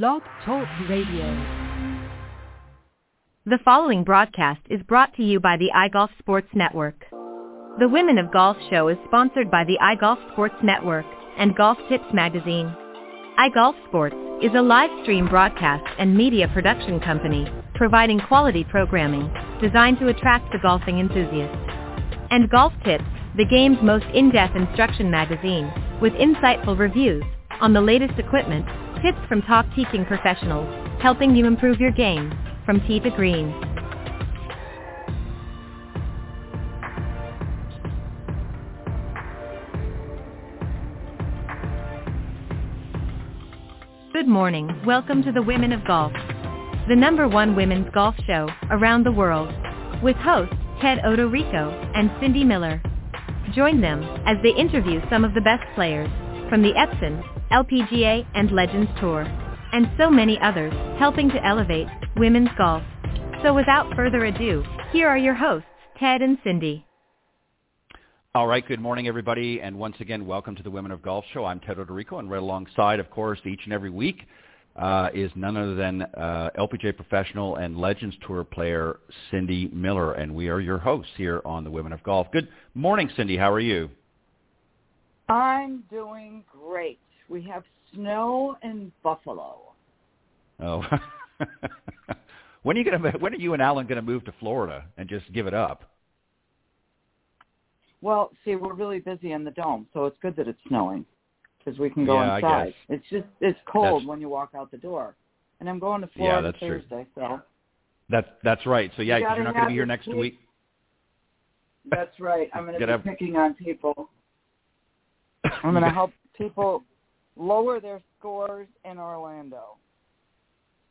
Blog Talk Radio. The following broadcast is brought to you by the iGolf Sports Network. The Women of Golf show is sponsored by the iGolf Sports Network and Golf Tips Magazine. iGolf Sports is a live stream broadcast and media production company providing quality programming designed to attract the golfing enthusiast. And Golf Tips, the game's most in-depth instruction magazine, with insightful reviews on the latest equipment, tips from top teaching professionals, helping you improve your game from tee to green. Good morning. Welcome to the Women of Golf, the number one women's golf show around the world, with hosts Ted Odorico and Cindy Miller. Join them as they interview some of the best players from the Epson, LPGA, and Legends Tour, and so many others, helping to elevate women's golf. So without further ado, here are your hosts, Ted and Cindy. All right, good morning, everybody, and once again, welcome to the Women of Golf Show. I'm Ted Odorico, and right alongside, of course, each and every week uh, is none other than uh, LPGA professional and Legends Tour player Cindy Miller, and we are your hosts here on the Women of Golf. Good morning, Cindy. How are you? I'm doing great. We have snow in Buffalo. Oh, when are you gonna? When are you and Alan going to move to Florida and just give it up? Well, see, we're really busy in the dome, so it's good that it's snowing because we can go Yeah, inside. It's just it's cold That's- when you walk out the door. And I'm going to Yeah, Florida that's true. Thursday, so That's that's right. So yeah, You you're not going to be here next sweet- week. that's right. I'm going to be picking on people. I'm going to help people lower their scores in Orlando.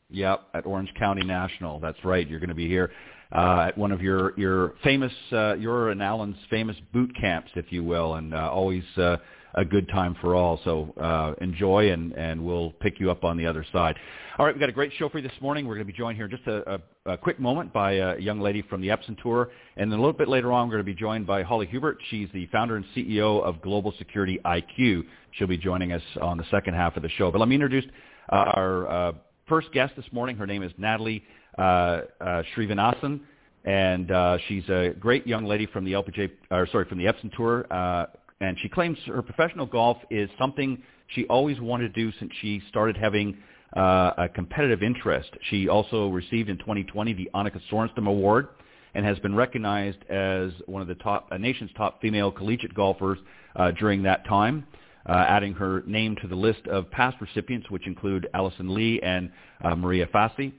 Yep, at Orange County National. That's right. You're going to be here uh, at one of your your famous, uh, your and Alan's famous boot camps, if you will, and uh, always uh, a good time for all. So uh, enjoy, and and we'll pick you up on the other side. All right, we've got a great show for you this morning. We're going to be joined here in just a, a, a quick moment by a young lady from the Epson Tour, and then a little bit later on, we're going to be joined by Holly Hubert. She's the founder and CEO of Global Security IQ. She'll be joining us on the second half of the show. But let me introduce uh, our uh, first guest this morning. Her name is Natalie uh, uh, Srinivasan, and uh, she's a great young lady from the LPGA, or sorry, from the Epson Tour. Uh, and she claims her professional golf is something she always wanted to do since she started having uh, a competitive interest. She also received in 2020 the Annika Sorenstam Award and has been recognized as one of the top, a nation's top female collegiate golfers uh, during that time uh, adding her name to the list of past recipients, which include Alison Lee and uh, Maria Fassi.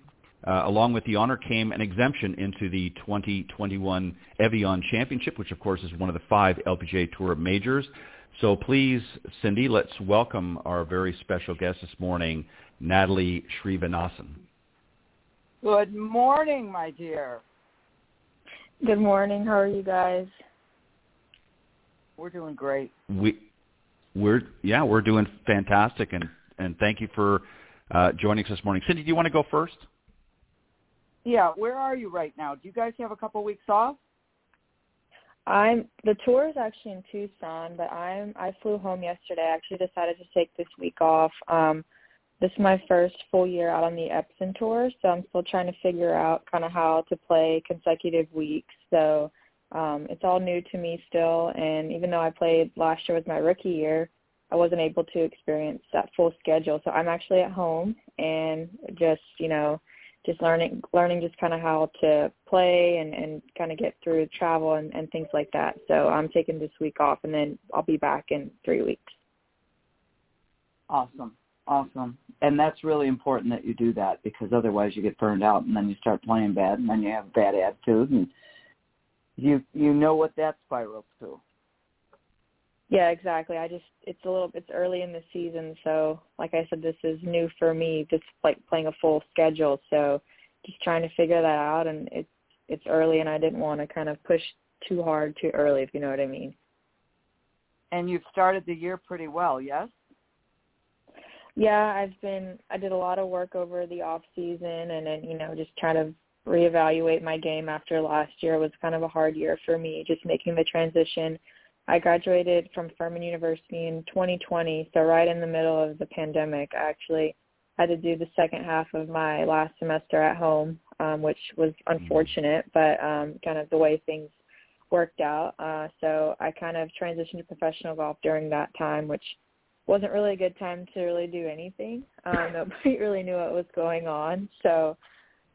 Uh, along with the honor came an exemption into the 2021 Evian Championship, which of course is one of the five LPGA Tour majors. So please, Cindy, let's welcome our very special guest this morning, Natalie Srinivasan. Good morning, my dear. Good morning. How are you guys? We're doing great. We, we're yeah, we're doing fantastic, and and thank you for uh, joining us this morning. Cindy, do you want to go first? Yeah, where are you right now? Do you guys have a couple weeks off? I'm the tour is actually in Tucson, but I'm I flew home yesterday. I actually decided to take this week off. Um this is my first full year out on the Epson tour, so I'm still trying to figure out kind of how to play consecutive weeks. So um it's all new to me still and even though I played last year was my rookie year, I wasn't able to experience that full schedule. So I'm actually at home and just, you know, just learning learning just kind of how to play and and kind of get through travel and and things like that. So I'm taking this week off and then I'll be back in 3 weeks. Awesome. Awesome. And that's really important that you do that because otherwise you get burned out and then you start playing bad and then you have a bad attitude and you you know what that spirals to. Yeah, exactly. I just it's a little it's early in the season, so like I said this is new for me just like playing a full schedule. So just trying to figure that out and it's it's early and I didn't want to kind of push too hard too early if you know what I mean. And you've started the year pretty well, yes? Yeah, I've been I did a lot of work over the off season and then, you know, just trying to reevaluate my game after last year It was kind of a hard year for me, just making the transition. I graduated from Furman University in 2020, so right in the middle of the pandemic I actually. had to do the second half of my last semester at home, um, which was unfortunate, but um, kind of the way things worked out. Uh, so I kind of transitioned to professional golf during that time, which wasn't really a good time to really do anything. Um, nobody really knew what was going on, so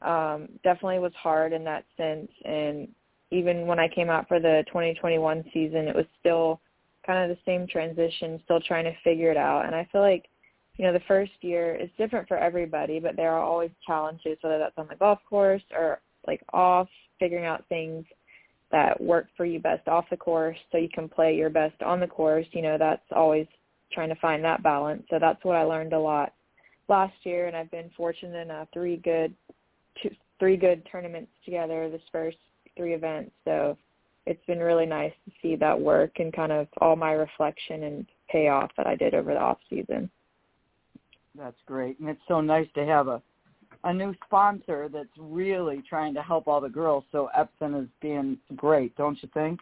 um, definitely was hard in that sense. And even when I came out for the 2021 season, it was still kind of the same transition, still trying to figure it out. And I feel like, you know, the first year is different for everybody, but there are always challenges, whether that's on the golf course or like off, figuring out things that work for you best off the course so you can play your best on the course. You know, that's always trying to find that balance. So that's what I learned a lot last year and I've been fortunate enough three good two three good tournaments together this first three events. So it's been really nice to see that work and kind of all my reflection and payoff that I did over the off season. That's great. And it's so nice to have a a new sponsor that's really trying to help all the girls. So Epson is being great, don't you think?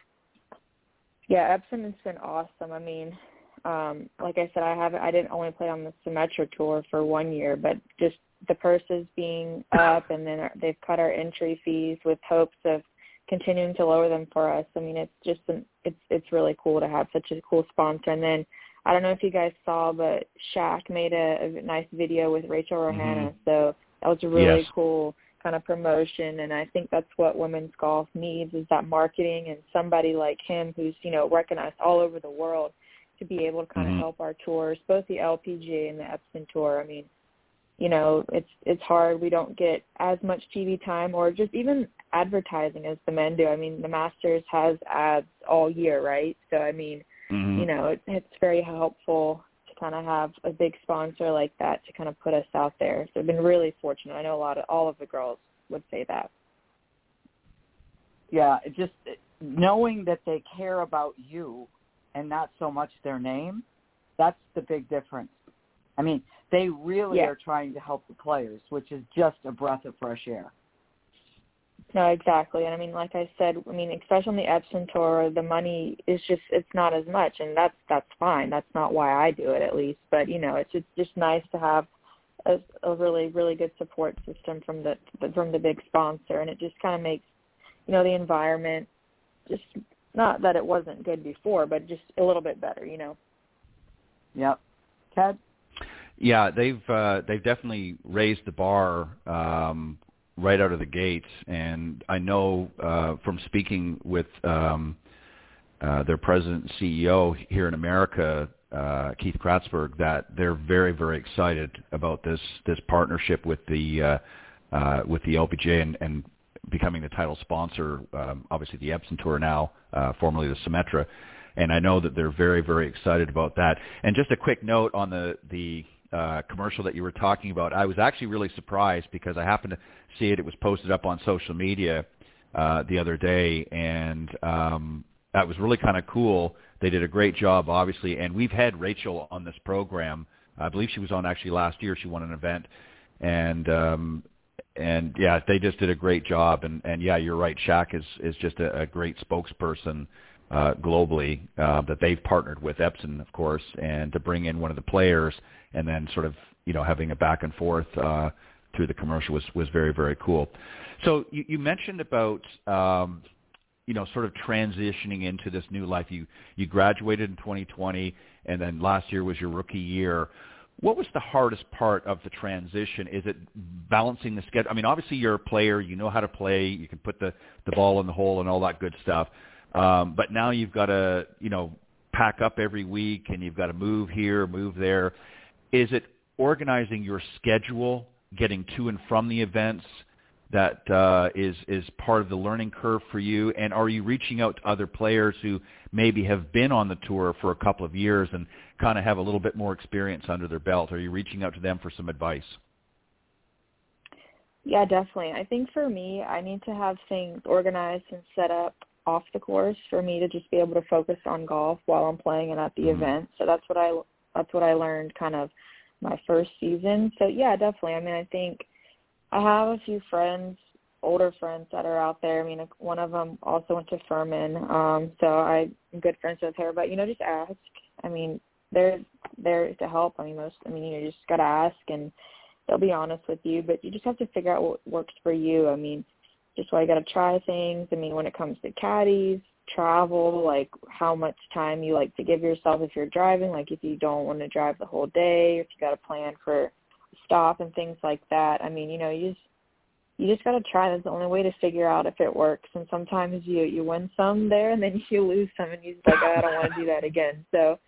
Yeah, Epson has been awesome. I mean, um, like I said, I haven't I didn't only play on the Symetra tour for one year, but just the purses being up and then they've cut our entry fees with hopes of continuing to lower them for us. I mean, it's just an, it's it's really cool to have such a cool sponsor. And then I don't know if you guys saw, but Shaq made a, a nice video with Rachel Rohanna, mm-hmm. so that was a really yes. cool kind of promotion. And I think that's what women's golf needs is that marketing and somebody like him who's you know recognized all over the world to be able to kind mm-hmm. of help our tours, both the LPGA and the Epson tour. I mean, you know it's it's hard. We don't get as much tv time or just even advertising as the men do. I mean the masters has ads all year right? So i mean mm-hmm. you know it, it's very helpful to kind of have a big sponsor like that to kind of put us out there. So i've been really fortunate. I know a lot of all of the girls would say that. Yeah just knowing that they care about you and not so much their name that's the big difference I mean, they really yeah. are trying to help the players, which is just a breath of fresh air. No, exactly. And I mean, like I said, I mean, especially on the Epson tour, the money is just it's not as much, and that's that's fine. That's not why I do it, at least. But you know, it's it's just nice to have a, a really really good support system from the from the big sponsor, and it just kind of makes you know the environment just not that it wasn't good before, but just a little bit better. You know. Yep. Ted. Yeah, they've uh, they've definitely raised the bar um, right out of the gates, and I know uh, from speaking with um, uh, their president and CEO here in America, uh, Keith Kratzberg, that they're very very excited about this this partnership with the uh, uh, with the LPGA and, and becoming the title sponsor. Um, obviously, the Epson Tour now, uh, formerly the Symetra and I know that they're very, very excited about that. And just a quick note on the the uh, commercial that you were talking about, I was actually really surprised because I happened to see it. It was posted up on social media uh, the other day, and um, that was really kind of cool. They did a great job, obviously, and we've had Rachel on this program. I believe she was on actually last year. She won an event, and um, and yeah, they just did a great job. And and yeah, you're right. Shaq is is just a, a great spokesperson uh, globally uh, that they've partnered with Epson, of course, and to bring in one of the players and then sort of you know having a back and forth uh, through the commercial was was very very cool. So you, you mentioned about um, you know sort of transitioning into this new life. You you graduated in 2020, and then last year was your rookie year. What was the hardest part of the transition? Is it balancing the schedule? I mean, obviously you're a player, you know how to play, you can put the the ball in the hole and all that good stuff. Um, but now you've got to, you know, pack up every week and you've got to move here, move there. Is it organizing your schedule, getting to and from the events that uh, is is part of the learning curve for you? And are you reaching out to other players who maybe have been on the tour for a couple of years and kind of have a little bit more experience under their belt? Are you reaching out to them for some advice? Yeah, definitely. I think for me, I need to have things organized and set up off the course for me to just be able to focus on golf while I'm playing and at the mm-hmm. event. So that's what I that's what I learned kind of my first season. So yeah, definitely. I mean, I think I have a few friends, older friends that are out there. I mean, one of them also went to Furman, um, so I'm good friends with her. But you know, just ask. I mean, they're there to help. I mean, most. I mean, you know, just gotta ask and they'll be honest with you, but you just have to figure out what works for you. I mean, just why you got to try things. I mean, when it comes to caddies, travel, like how much time you like to give yourself if you're driving, like if you don't want to drive the whole day, if you got to plan for a stop and things like that. I mean, you know, you just you just got to try. That's the only way to figure out if it works. And sometimes you you win some there, and then you lose some, and you're like, oh, I don't want to do that again. So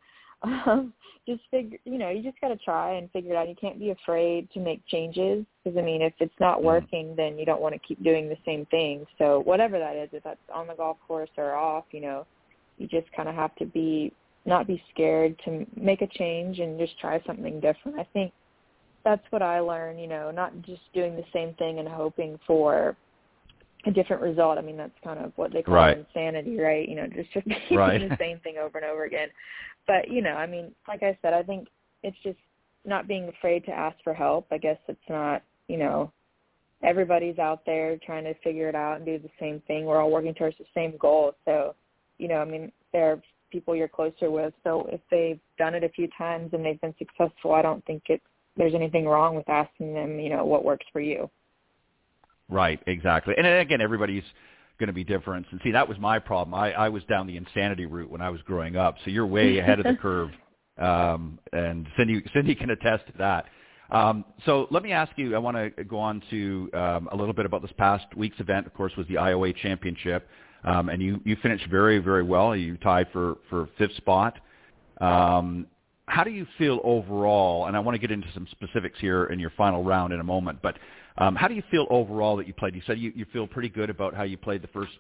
um, just figure, you know, you just got to try and figure it out. You can't be afraid to make changes because I mean, if it's not working, then you don't want to keep doing the same thing. So whatever that is, if that's on the golf course or off, you know, you just kind of have to be not be scared to make a change and just try something different. I think that's what I learned, you know, not just doing the same thing and hoping for a different result. I mean, that's kind of what they call right. insanity, right? You know, just repeating right. the same thing over and over again. But, you know, I mean, like I said, I think it's just not being afraid to ask for help. I guess it's not, you know, everybody's out there trying to figure it out and do the same thing. We're all working towards the same goal. So, you know, I mean, there are people you're closer with. So if they've done it a few times and they've been successful, I don't think it's there's anything wrong with asking them, you know, what works for you. Right, exactly. And again, everybody's going to be different. And see, that was my problem. I, I was down the insanity route when I was growing up. So you're way ahead of the curve. Um, and Cindy, Cindy can attest to that. Um, so let me ask you, I want to go on to um, a little bit about this past week's event, of course, was the IOA Championship. Um, and you, you finished very, very well. You tied for, for fifth spot. Um, how do you feel overall? And I want to get into some specifics here in your final round in a moment. But um, how do you feel overall that you played? You said you, you feel pretty good about how you played the first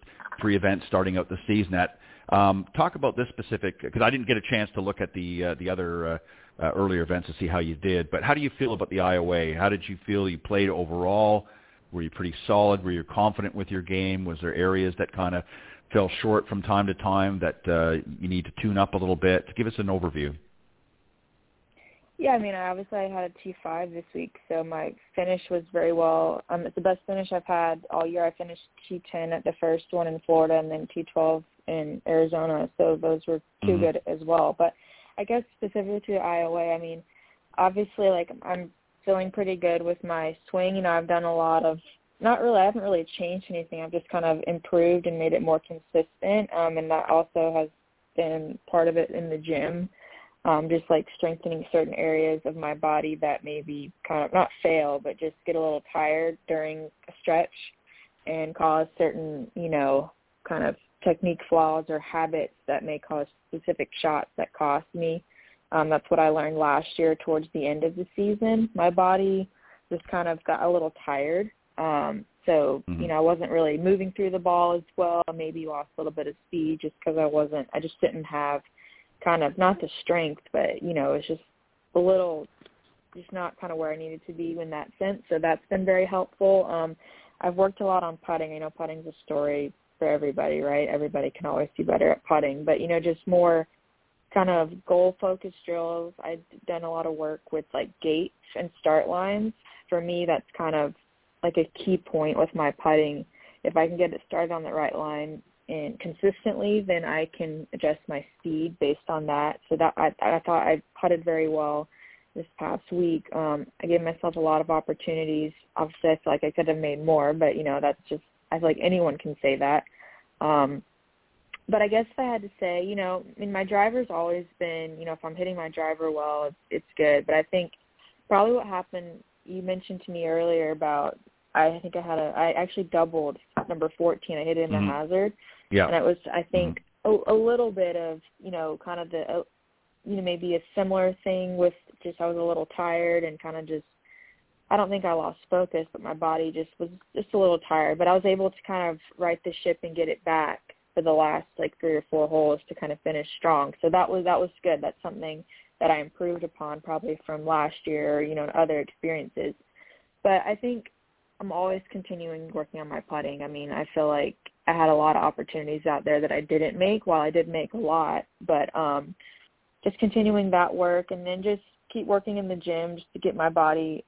three events starting out the season. At um, talk about this specific because I didn't get a chance to look at the uh, the other uh, uh, earlier events to see how you did. But how do you feel about the IOA? How did you feel you played overall? Were you pretty solid? Were you confident with your game? Was there areas that kind of fell short from time to time that uh, you need to tune up a little bit? Give us an overview. Yeah, I mean, I obviously I had a T five this week, so my finish was very well. Um, it's the best finish I've had all year. I finished T ten at the first one in Florida, and then T twelve in Arizona. So those were 2 mm-hmm. good as well. But I guess specifically to IOA, I mean, obviously, like I'm feeling pretty good with my swing. You know, I've done a lot of not really. I haven't really changed anything. I've just kind of improved and made it more consistent. Um, and that also has been part of it in the gym um, just like strengthening certain areas of my body that maybe kind of not fail, but just get a little tired during a stretch and cause certain, you know, kind of technique flaws or habits that may cause specific shots that cost me. Um, that's what I learned last year towards the end of the season. My body just kind of got a little tired. Um, so, mm-hmm. you know, I wasn't really moving through the ball as well. Maybe lost a little bit of speed just because I wasn't, I just didn't have – kind of not the strength, but you know, it's just a little just not kind of where I needed to be in that sense. So that's been very helpful. Um, I've worked a lot on putting. I know putting's a story for everybody, right? Everybody can always do better at putting, but you know, just more kind of goal focused drills. I've done a lot of work with like gates and start lines. For me, that's kind of like a key point with my putting. If I can get it started on the right line, and consistently, then I can adjust my speed based on that. So that I, I thought I putted very well this past week. Um, I gave myself a lot of opportunities. Obviously, I feel like I could have made more, but you know that's just I feel like anyone can say that. Um, but I guess if I had to say, you know, I mean, my driver's always been, you know, if I'm hitting my driver well, it's it's good. But I think probably what happened, you mentioned to me earlier about I think I had a I actually doubled number 14. I hit it in mm-hmm. the hazard. Yeah. And it was, I think, mm-hmm. a, a little bit of, you know, kind of the, uh, you know, maybe a similar thing with just I was a little tired and kind of just, I don't think I lost focus, but my body just was just a little tired. But I was able to kind of right the ship and get it back for the last like three or four holes to kind of finish strong. So that was that was good. That's something that I improved upon probably from last year, you know, and other experiences. But I think I'm always continuing working on my putting. I mean, I feel like I had a lot of opportunities out there that I didn't make. While I did make a lot, but um, just continuing that work and then just keep working in the gym just to get my body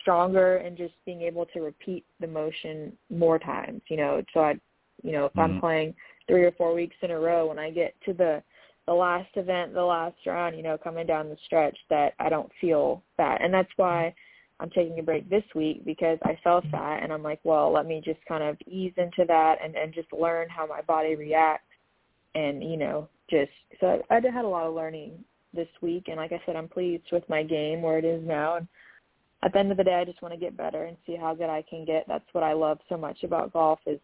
stronger and just being able to repeat the motion more times. You know, so I, you know, if mm-hmm. I'm playing three or four weeks in a row, when I get to the the last event, the last round, you know, coming down the stretch, that I don't feel that, and that's why I'm taking a break this week because I felt that and I'm like, well, let me just kind of ease into that and, and just learn how my body reacts and, you know, just so I, I had a lot of learning this week and like I said, I'm pleased with my game where it is now and at the end of the day I just want to get better and see how good I can get. That's what I love so much about golf is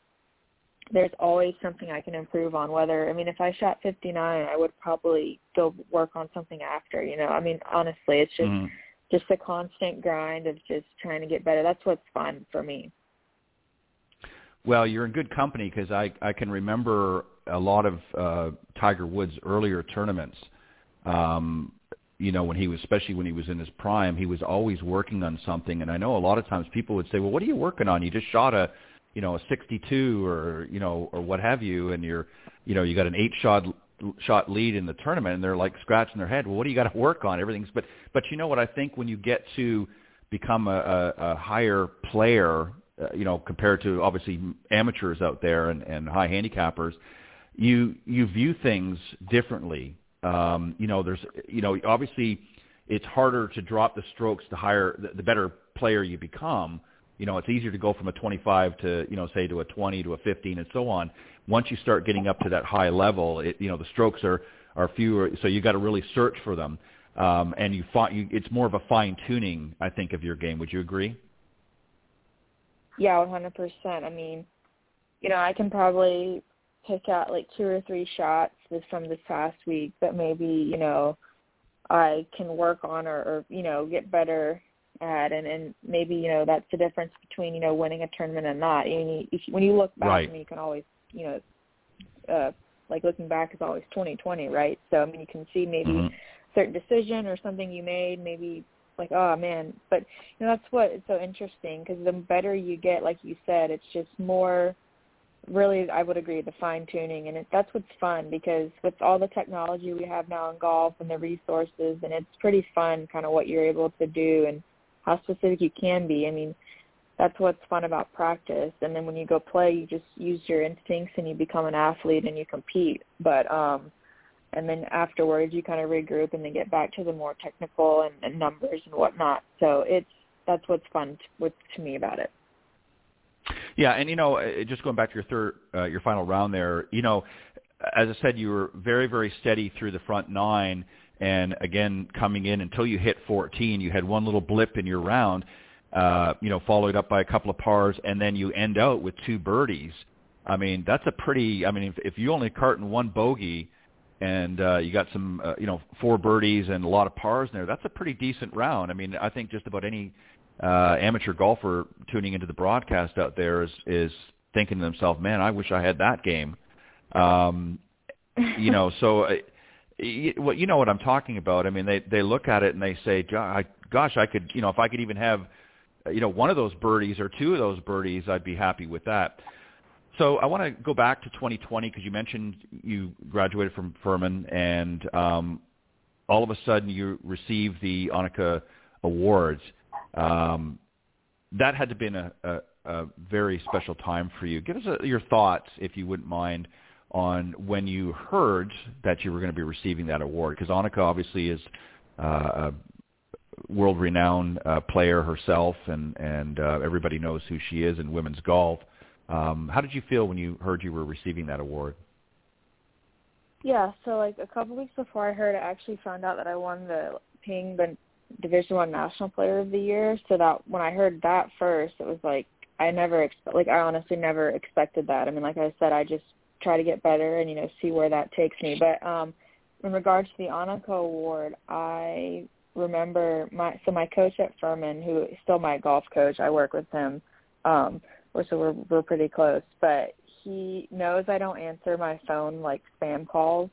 there's always something I can improve on. Whether I mean, if I shot 59, I would probably go work on something after. You know, I mean, honestly, it's just mm-hmm. Just a constant grind of just trying to get better. That's what's fun for me. Well, you're in good company because I I can remember a lot of uh, Tiger Woods' earlier tournaments. Um, you know, when he was, especially when he was in his prime, he was always working on something. And I know a lot of times people would say, "Well, what are you working on? You just shot a, you know, a 62 or you know, or what have you, and you're, you know, you got an eight shot shot lead in the tournament, and they're like scratching their head. Well, what do you got to work on? Everything's, but but you know what? I think when you get to become a, a, a higher player, uh, you know, compared to obviously amateurs out there and, and high handicappers, you you view things differently. Um, you know, there's, you know, obviously it's harder to drop the strokes the higher, the, the better player you become you know, it's easier to go from a 25 to, you know, say to a 20 to a 15 and so on. Once you start getting up to that high level, it, you know, the strokes are, are fewer, so you got to really search for them. Um, and you, find, you, it's more of a fine tuning, I think, of your game. Would you agree? Yeah, 100%. I mean, you know, I can probably pick out like two or three shots from this past week that maybe, you know, I can work on or, or you know, get better at, and and maybe you know that's the difference between you know winning a tournament and not. Mean, if when you look back, right. I mean, you can always you know, uh, like looking back is always twenty twenty, right? So I mean, you can see maybe mm-hmm. certain decision or something you made, maybe like oh man, but you know that's what is so interesting because the better you get, like you said, it's just more really I would agree the fine tuning and it, that's what's fun because with all the technology we have now in golf and the resources and it's pretty fun kind of what you're able to do and how specific you can be. I mean, that's what's fun about practice. And then when you go play, you just use your instincts and you become an athlete and you compete. But um and then afterwards you kind of regroup and then get back to the more technical and, and numbers and whatnot. So it's that's what's fun to, with to me about it. Yeah, and you know, uh, just going back to your third, uh, your final round there, you know, as I said, you were very, very steady through the front nine, and again coming in until you hit 14 you had one little blip in your round uh you know followed up by a couple of pars and then you end out with two birdies. I mean that's a pretty i mean if, if you only carton one bogey and uh you got some uh, you know four birdies and a lot of pars in there that's a pretty decent round. I mean i think just about any uh amateur golfer tuning into the broadcast out there is is thinking to themselves man i wish i had that game. Um you know so uh, you know what I'm talking about. I mean, they they look at it and they say, "Gosh, I could, you know, if I could even have, you know, one of those birdies or two of those birdies, I'd be happy with that." So I want to go back to 2020 because you mentioned you graduated from Furman and um, all of a sudden you received the Annika Awards. Um, that had to have been a, a, a very special time for you. Give us a, your thoughts, if you wouldn't mind, on when you heard that you were going to be receiving that award? Because Annika obviously is uh, a world-renowned uh, player herself, and and uh, everybody knows who she is in women's golf. Um, how did you feel when you heard you were receiving that award? Yeah, so like a couple weeks before I heard, I actually found out that I won the Ping the Division One National Player of the Year. So that when I heard that first, it was like I never expect like I honestly never expected that. I mean, like I said, I just try to get better and you know see where that takes me. But um, in regards to the Annika Award, I remember my so my coach at Furman, who is still my golf coach, I work with him. Um, so we're we're pretty close, but he knows I don't answer my phone like spam calls.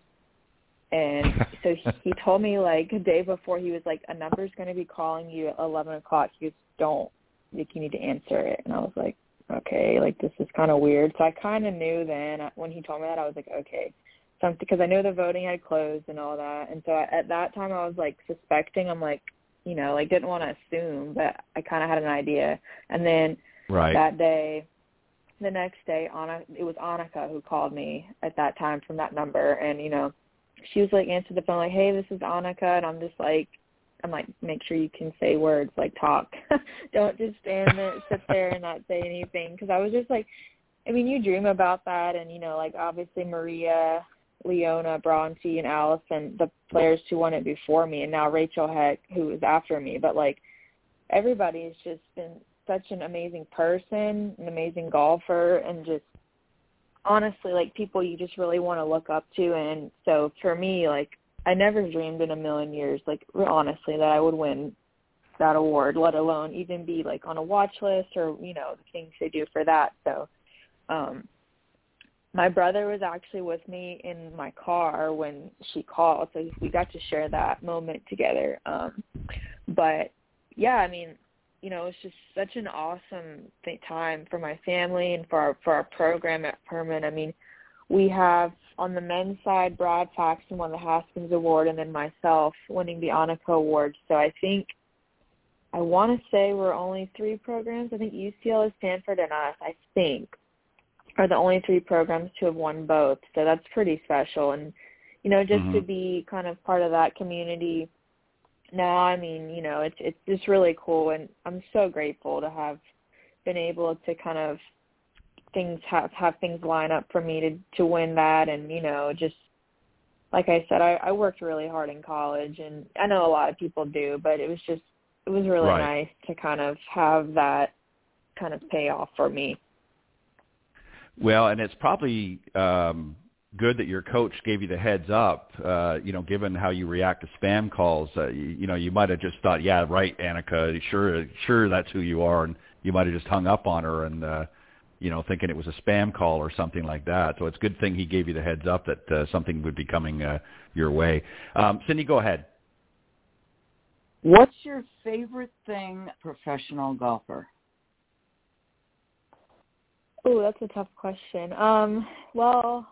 And so he, he told me like a day before he was like a number's going to be calling you at eleven o'clock. You just don't like you need to answer it. And I was like, okay, like this is kind of weird. So I kind of knew then uh, when he told me that I was like, okay, something because I know the voting had closed and all that. And so I, at that time I was like suspecting. I'm like, you know, like didn't want to assume, but I kind of had an idea. And then right. that day, the next day, Anna, it was Annika who called me at that time from that number, and you know, she was like answered the phone like, hey, this is Annika, and I'm just like, I'm like, make sure you can say words, like talk. Don't just stand there, sit there, and not say anything. Because I was just like, I mean, you dream about that, and you know, like obviously Maria, Leona, Bronte, and Alison, the players who won it before me, and now Rachel Heck, who is after me. But like, everybody's just been such an amazing person, an amazing golfer, and just honestly like people you just really want to look up to. And so for me, like I never dreamed in a million years, like honestly, that I would win that award, let alone even be like on a watch list or you know the things they do for that. So, um, my brother was actually with me in my car when she called, so we got to share that moment together. Um, but yeah, I mean, you know, it's just such an awesome th- time for my family and for our for our program at Furman. I mean, we have on the men's side Brad Faxon won the Haskins Award and then myself winning the Annika Award. So I think I want to say we're only three programs. I think UCLA, Stanford, and us. I think are the only three programs to have won both. So that's pretty special. And you know, just mm-hmm. to be kind of part of that community now, I mean, you know, it's it's just really cool, and I'm so grateful to have been able to kind of things have have things line up for me to to win that, and you know, just like I said, I, I worked really hard in college, and I know a lot of people do, but it was just it was really right. nice to kind of have that kind of pay off for me. Well, and it's probably um good that your coach gave you the heads up. Uh, you know, given how you react to spam calls, uh, you, you know, you might have just thought, yeah, right, Annika, sure, sure, that's who you are, and you might have just hung up on her and, uh, you know, thinking it was a spam call or something like that. So it's a good thing he gave you the heads up that uh, something would be coming uh, your way. Um, Cindy, go ahead. What's your favorite thing, professional golfer? Oh, that's a tough question. Um, well,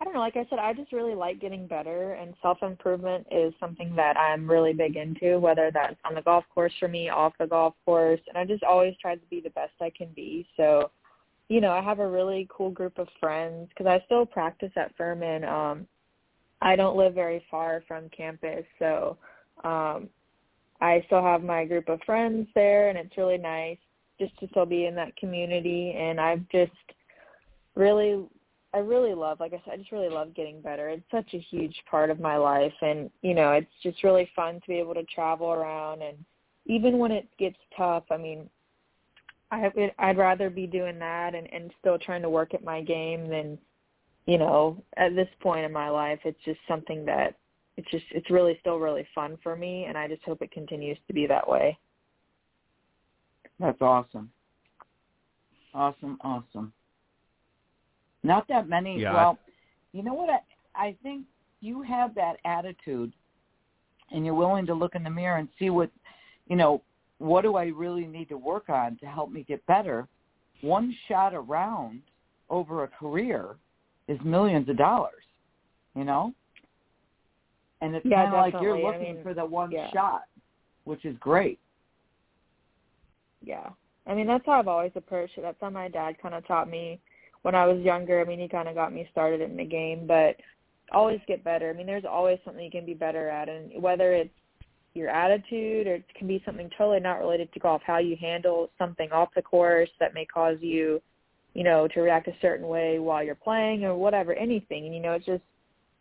I don't know. Like I said, I just really like getting better, and self improvement is something that I'm really big into. Whether that's on the golf course for me, off the golf course, and I just always try to be the best I can be. So, you know, I have a really cool group of friends because I still practice at Furman. Um, I don't live very far from campus, so um, I still have my group of friends there, and it's really nice just to still be in that community. And I've just really I really love, like I said, I just really love getting better. It's such a huge part of my life, and you know, it's just really fun to be able to travel around. And even when it gets tough, I mean, I I'd rather be doing that and and still trying to work at my game than, you know, at this point in my life, it's just something that it's just it's really still really fun for me, and I just hope it continues to be that way. That's awesome. Awesome, awesome. Not that many. Yeah. Well, you know what? I, I think you have that attitude, and you're willing to look in the mirror and see what, you know, what do I really need to work on to help me get better. One shot around over a career is millions of dollars, you know. And it's yeah, kind of like you're looking I mean, for the one yeah. shot, which is great. Yeah. I mean, that's how I've always approached it. That's how my dad kind of taught me when I was younger. I mean, he kind of got me started in the game, but always get better. I mean, there's always something you can be better at, and whether it's your attitude or it can be something totally not related to golf, how you handle something off the course that may cause you, you know, to react a certain way while you're playing or whatever, anything. And you know, it's just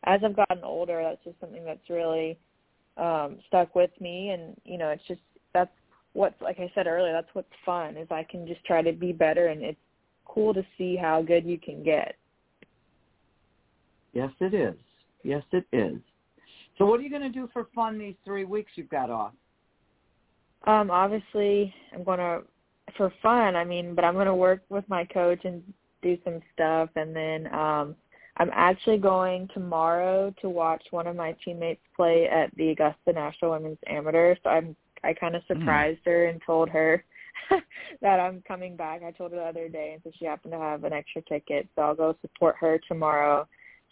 as I've gotten older, that's just something that's really um stuck with me and you know, it's just what's like I said earlier, that's what's fun is I can just try to be better and it's cool to see how good you can get. Yes, it is. Yes, it is. So what are you going to do for fun these three weeks you've got off? Um, obviously, I'm going to, for fun, I mean, but I'm going to work with my coach and do some stuff. And then um, I'm actually going tomorrow to watch one of my teammates play at the Augusta National Women's Amateur. So I'm, I kind of Hmm. surprised mm. her and told her that I'm coming back. I told her the other day, and so she happened to have an extra ticket, so I'll go support her tomorrow.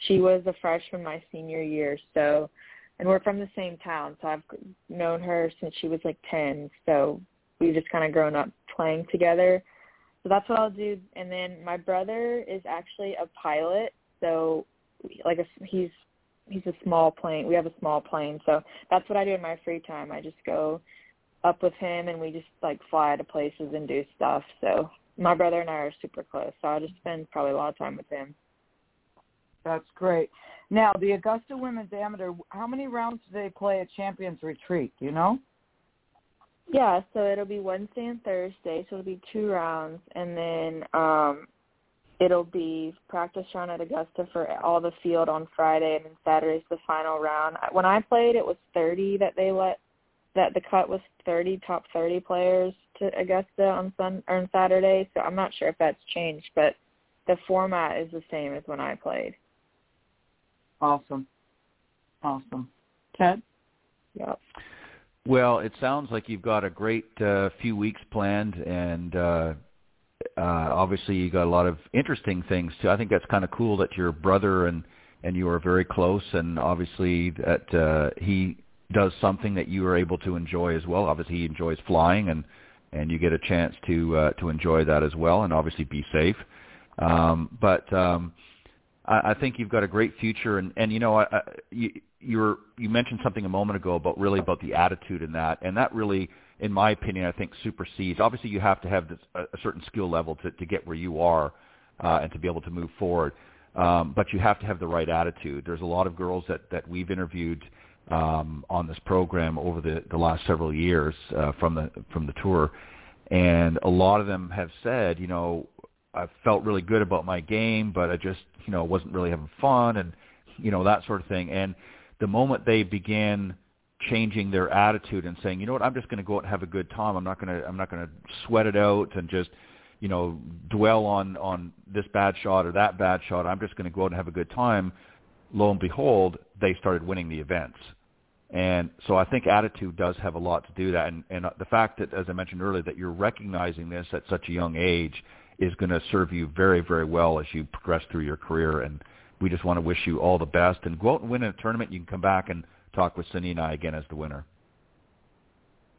She was a freshman my senior year, so and we're from the same town, so I've known her since she was like ten. So we've just kind of grown up playing together. So that's what I'll do. And then my brother is actually a pilot, so like a, he's he's a small plane. We have a small plane, so that's what I do in my free time. I just go up with him, and we just like fly to places and do stuff. So my brother and I are super close, so I just spend probably a lot of time with him. That's great. Now, the Augusta Women's Amateur, how many rounds do they play at Champions Retreat? Do you know? Yeah, so it'll be Wednesday and Thursday, so it'll be two rounds, and then um it'll be practice round at Augusta for all the field on Friday, and then Saturday's the final round. When I played, it was 30 that they let that the cut was 30 top 30 players to Augusta on Sun or on Saturday. So I'm not sure if that's changed, but the format is the same as when I played. Awesome, awesome. Ted. Yep. Well, it sounds like you've got a great uh, few weeks planned, and uh, uh, obviously you got a lot of interesting things too. I think that's kind of cool that your brother and and you are very close, and obviously that uh, he does something that you are able to enjoy as well. Obviously, he enjoys flying, and and you get a chance to uh, to enjoy that as well, and obviously be safe. Um, but um, I, I think you've got a great future, and and you know, I, I, you you're you mentioned something a moment ago about really about the attitude in that, and that really, in my opinion, I think supersedes. Obviously, you have to have this, a, a certain skill level to to get where you are, uh, and to be able to move forward. Um, but you have to have the right attitude. There's a lot of girls that that we've interviewed um, on this program over the the last several years uh, from the from the tour, and a lot of them have said, you know, I felt really good about my game, but I just you know wasn't really having fun, and you know that sort of thing. And the moment they began changing their attitude and saying, you know what, I'm just going to go out and have a good time. I'm not going to I'm not going to sweat it out and just you know dwell on on this bad shot or that bad shot. I'm just going to go out and have a good time. Lo and behold, they started winning the events. And so I think attitude does have a lot to do that. And, and uh, the fact that, as I mentioned earlier, that you're recognizing this at such a young age is going to serve you very, very well as you progress through your career. And we just want to wish you all the best and go out and win a tournament. You can come back and talk with Cindy and I again as the winner.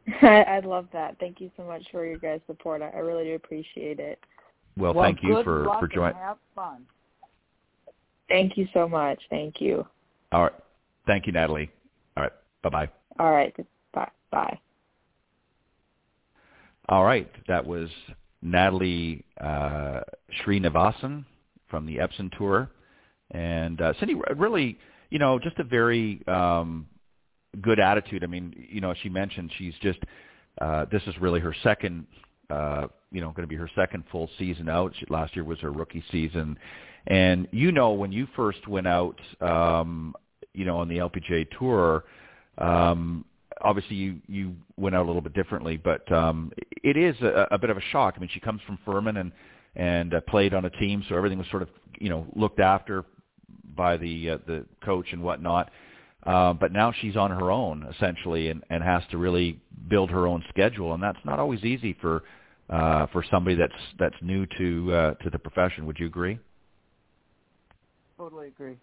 I, I love that. Thank you so much for your guys' support. I, I really do appreciate it. Well, well thank you for for joining. Have fun. Thank you so much. Thank you. All right. Thank you, Natalie. All right. Bye-bye. All right. Bye. Bye. All right. That was Natalie uh, Srinivasan from the Epson Tour. And uh, Cindy, really, you know, just a very um, good attitude. I mean, you know, she mentioned she's just, uh, this is really her second, uh, you know, going to be her second full season out. She, last year was her rookie season. And, you know, when you first went out, um, you know, on the LPGA Tour, um, obviously you you went out a little bit differently, but um, it is a, a bit of a shock. I mean, she comes from Furman and and uh, played on a team, so everything was sort of you know looked after by the uh, the coach and whatnot. Uh, but now she's on her own essentially, and, and has to really build her own schedule, and that's not always easy for uh, for somebody that's that's new to uh, to the profession. Would you agree? Totally agree.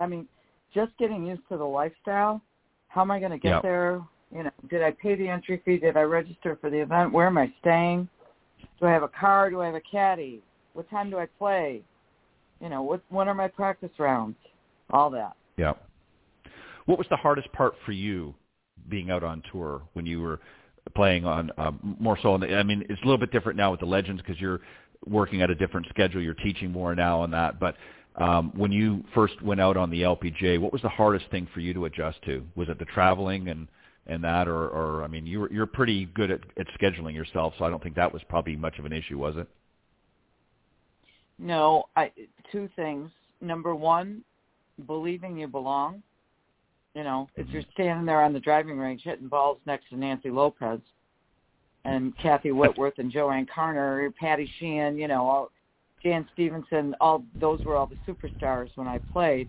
I mean, just getting used to the lifestyle how am I going to get yep. there? You know, did I pay the entry fee? Did I register for the event? Where am I staying? Do I have a car? Do I have a caddy? What time do I play? You know, what when are my practice rounds? All that. Yeah. What was the hardest part for you being out on tour when you were playing on uh, more so? On the, I mean, it's a little bit different now with the legends because you're working at a different schedule. You're teaching more now on that, but um, when you first went out on the LPGA, what was the hardest thing for you to adjust to? Was it the traveling and and that, or, or I mean, you're you're pretty good at, at scheduling yourself, so I don't think that was probably much of an issue, was it? No, I two things. Number one, believing you belong. You know, if you're standing there on the driving range hitting balls next to Nancy Lopez and Kathy Whitworth and JoAnne Carner, Patty Sheehan, you know, all Jan Stephenson, all those were all the superstars when I played.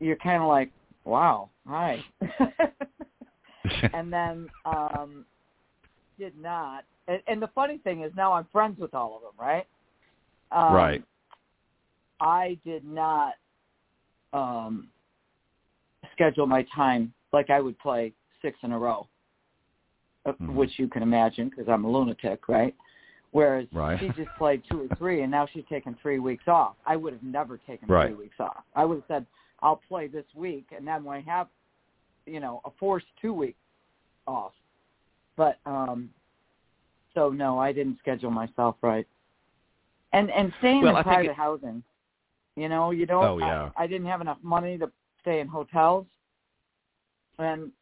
You're kind of like, wow, hi. and then um did not. And, and the funny thing is now I'm friends with all of them, right? Um, right. I did not um schedule my time like I would play six in a row, mm-hmm. which you can imagine because I'm a lunatic, right? Whereas right. she just played two or three, and now she's taken three weeks off. I would have never taken right. three weeks off. I would have said, I'll play this week, and then when I have, you know, a forced two weeks off. But um, so no, I didn't schedule myself right. And and staying Well, I in think private it- housing, you know, you don't. Oh, yeah. I, I didn't have enough money to stay in hotels, and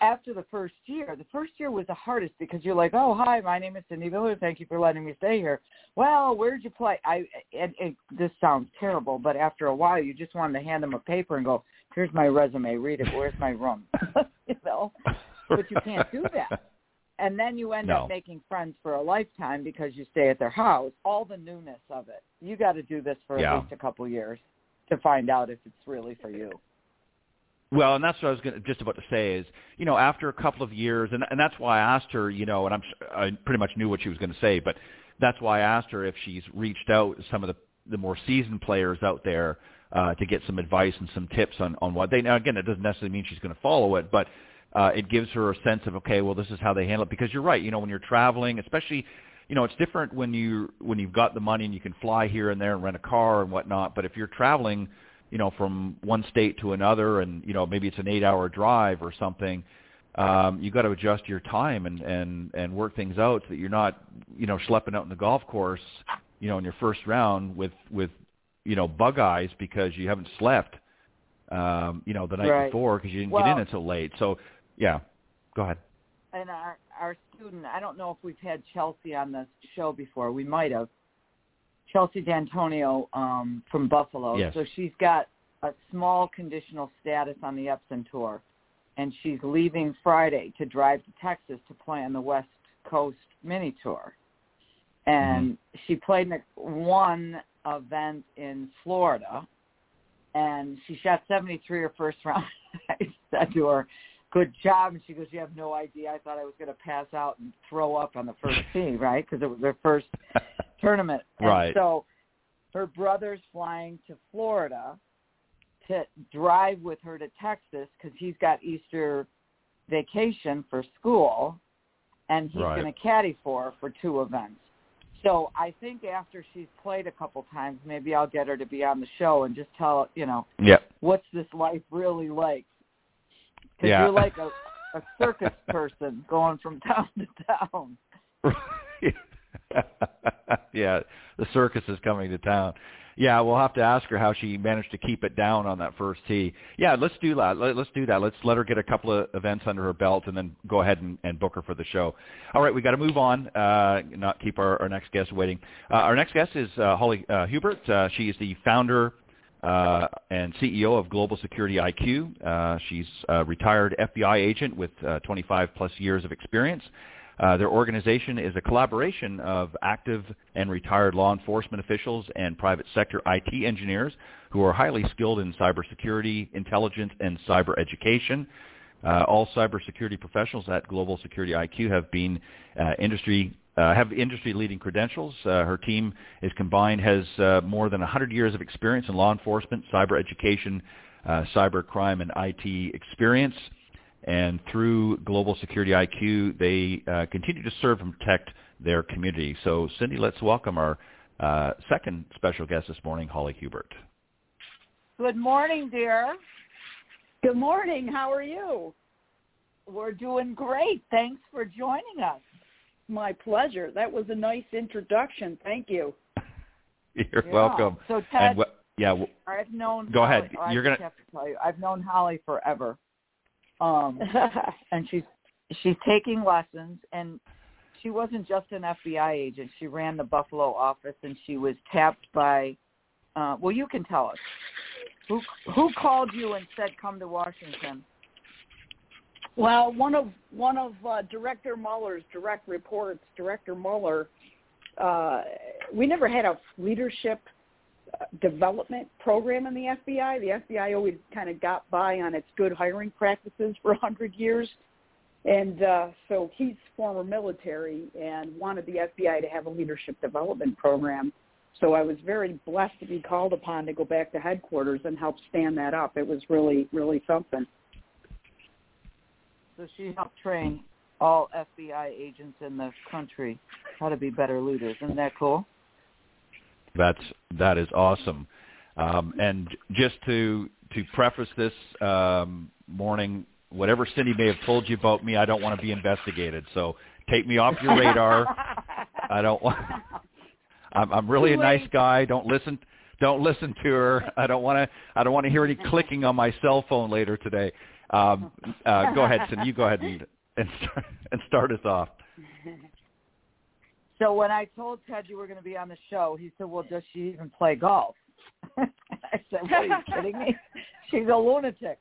after the first year, the first year was the hardest because you're like, oh hi, my name is Cindy Miller. Thank you for letting me stay here. Well, where'd you play? I and, and this sounds terrible, but after a while, you just wanted to hand them a paper and go, here's my resume. Read it. Where's my room? you know, but you can't do that. And then you end No. up making friends for a lifetime because you stay at their house. All the newness of it. You got to do this for Yeah. at least a couple years to find out if it's really for you. Well, and that's what I was gonna, just about to say is, you know, after a couple of years, and and that's why I asked her, you know, and I'm I pretty much knew what she was going to say, but that's why I asked her if she's reached out to some of the the more seasoned players out there uh, to get some advice and some tips on on what they. Now, again, it doesn't necessarily mean she's going to follow it, but uh, it gives her a sense of okay, well, this is how they handle it. Because you're right, you know, when you're traveling, especially. You know, it's different when you when you've got the money and you can fly here and there and rent a car and whatnot. But if you're traveling, you know, from one state to another, and you know maybe it's an eight-hour drive or something. Um, you got to adjust your time and and and work things out so that you're not, you know, schlepping out in the golf course, you know, in your first round with with, you know, bug eyes because you haven't slept, um, you know, the night Right. before because you didn't get in until late. So, yeah, go ahead. and our our student i don't know if we've had chelsea on the show before. We might have. Chelsea d'antonio um from buffalo. Yes. so she's got a small conditional status on the epson tour. And she's leaving friday to drive to texas to play on the west coast mini tour. And she played in a, one event in florida. And she shot 73 her first round i said to her good job. And she goes, you have no idea. I thought I was going to pass out and throw up on the first tee, right? Because it was their first tournament. And Right. so her brother's flying to Florida to drive with her to Texas because he's got Easter vacation for school, and he's Right. going to caddy for her for two events. So I think after she's played a couple times, maybe I'll get her to be on the show and just tell you know Yep. what's this life really like? Because Yeah. you're like a, a circus person going from town to town. yeah, the circus is coming to town. Yeah, we'll have to ask her how she managed to keep it down on that first tee. Yeah, let's do that. Let, let's do that. Let's let her get a couple of events under her belt and then go ahead and, and book her for the show. All right, we got to move on. Uh, not keep our, our next guest waiting. Uh, our next guest is uh, Holly uh, Hubert. Uh, she is the founder uh, and CEO of Global Security IQ. Uh, she's a retired FBI agent with uh, 25 plus years of experience. Uh, their organization is a collaboration of active and retired law enforcement officials and private sector IT engineers who are highly skilled in cybersecurity, intelligence, and cyber education. Uh, all cybersecurity professionals at Global Security IQ have been uh, industry uh, have industry-leading credentials. Uh, her team is combined has uh, more than 100 years of experience in law enforcement, cyber education, uh, cyber crime, and IT experience. And through Global Security IQ, they uh, continue to serve and protect their community. So, Cindy, let's welcome our uh, second special guest this morning, Holly Hubert. Good morning, dear. Good morning. How are you? We're doing great. Thanks for joining us. My pleasure. That was a nice introduction. Thank you. You're Yeah. welcome. So Ted, And wh- yeah, w- I've known. Go ahead. Oh, You're just gonna- have to tell you, I've known Holly forever. Um, and she's she's taking lessons and she wasn't just an FBI agent. She ran the Buffalo office and she was tapped by uh well you can tell us. Who who called you and said come to Washington? Well, one of one of uh, Director Mueller's direct reports, Director Mueller, uh, we never had a leadership uh, development program in the FBI. The FBI always kind of got by on its good hiring practices for a hundred years. And uh, so he's former military and wanted the FBI to have a leadership development program. So I was very blessed to be called upon to go back to headquarters and help stand that up. It was really, really something. So she helped train all FBI agents in the country how to be better leaders. Isn't that cool? That's that is awesome. Um, and just to to preface this um, morning, whatever Cindy may have told you about me, I don't want to be investigated. So take me off your radar. I don't want. I'm, I'm really a nice guy. Don't listen. Don't listen to her. I don't want to. I don't want to hear any clicking on my cell phone later today. Um, uh, go ahead, Cindy. You go ahead and and start, and start us off. So when I told Ted you were going to be on the show, he said, "Well, does she even play golf?" I said, "What are you kidding me? She's a lunatic."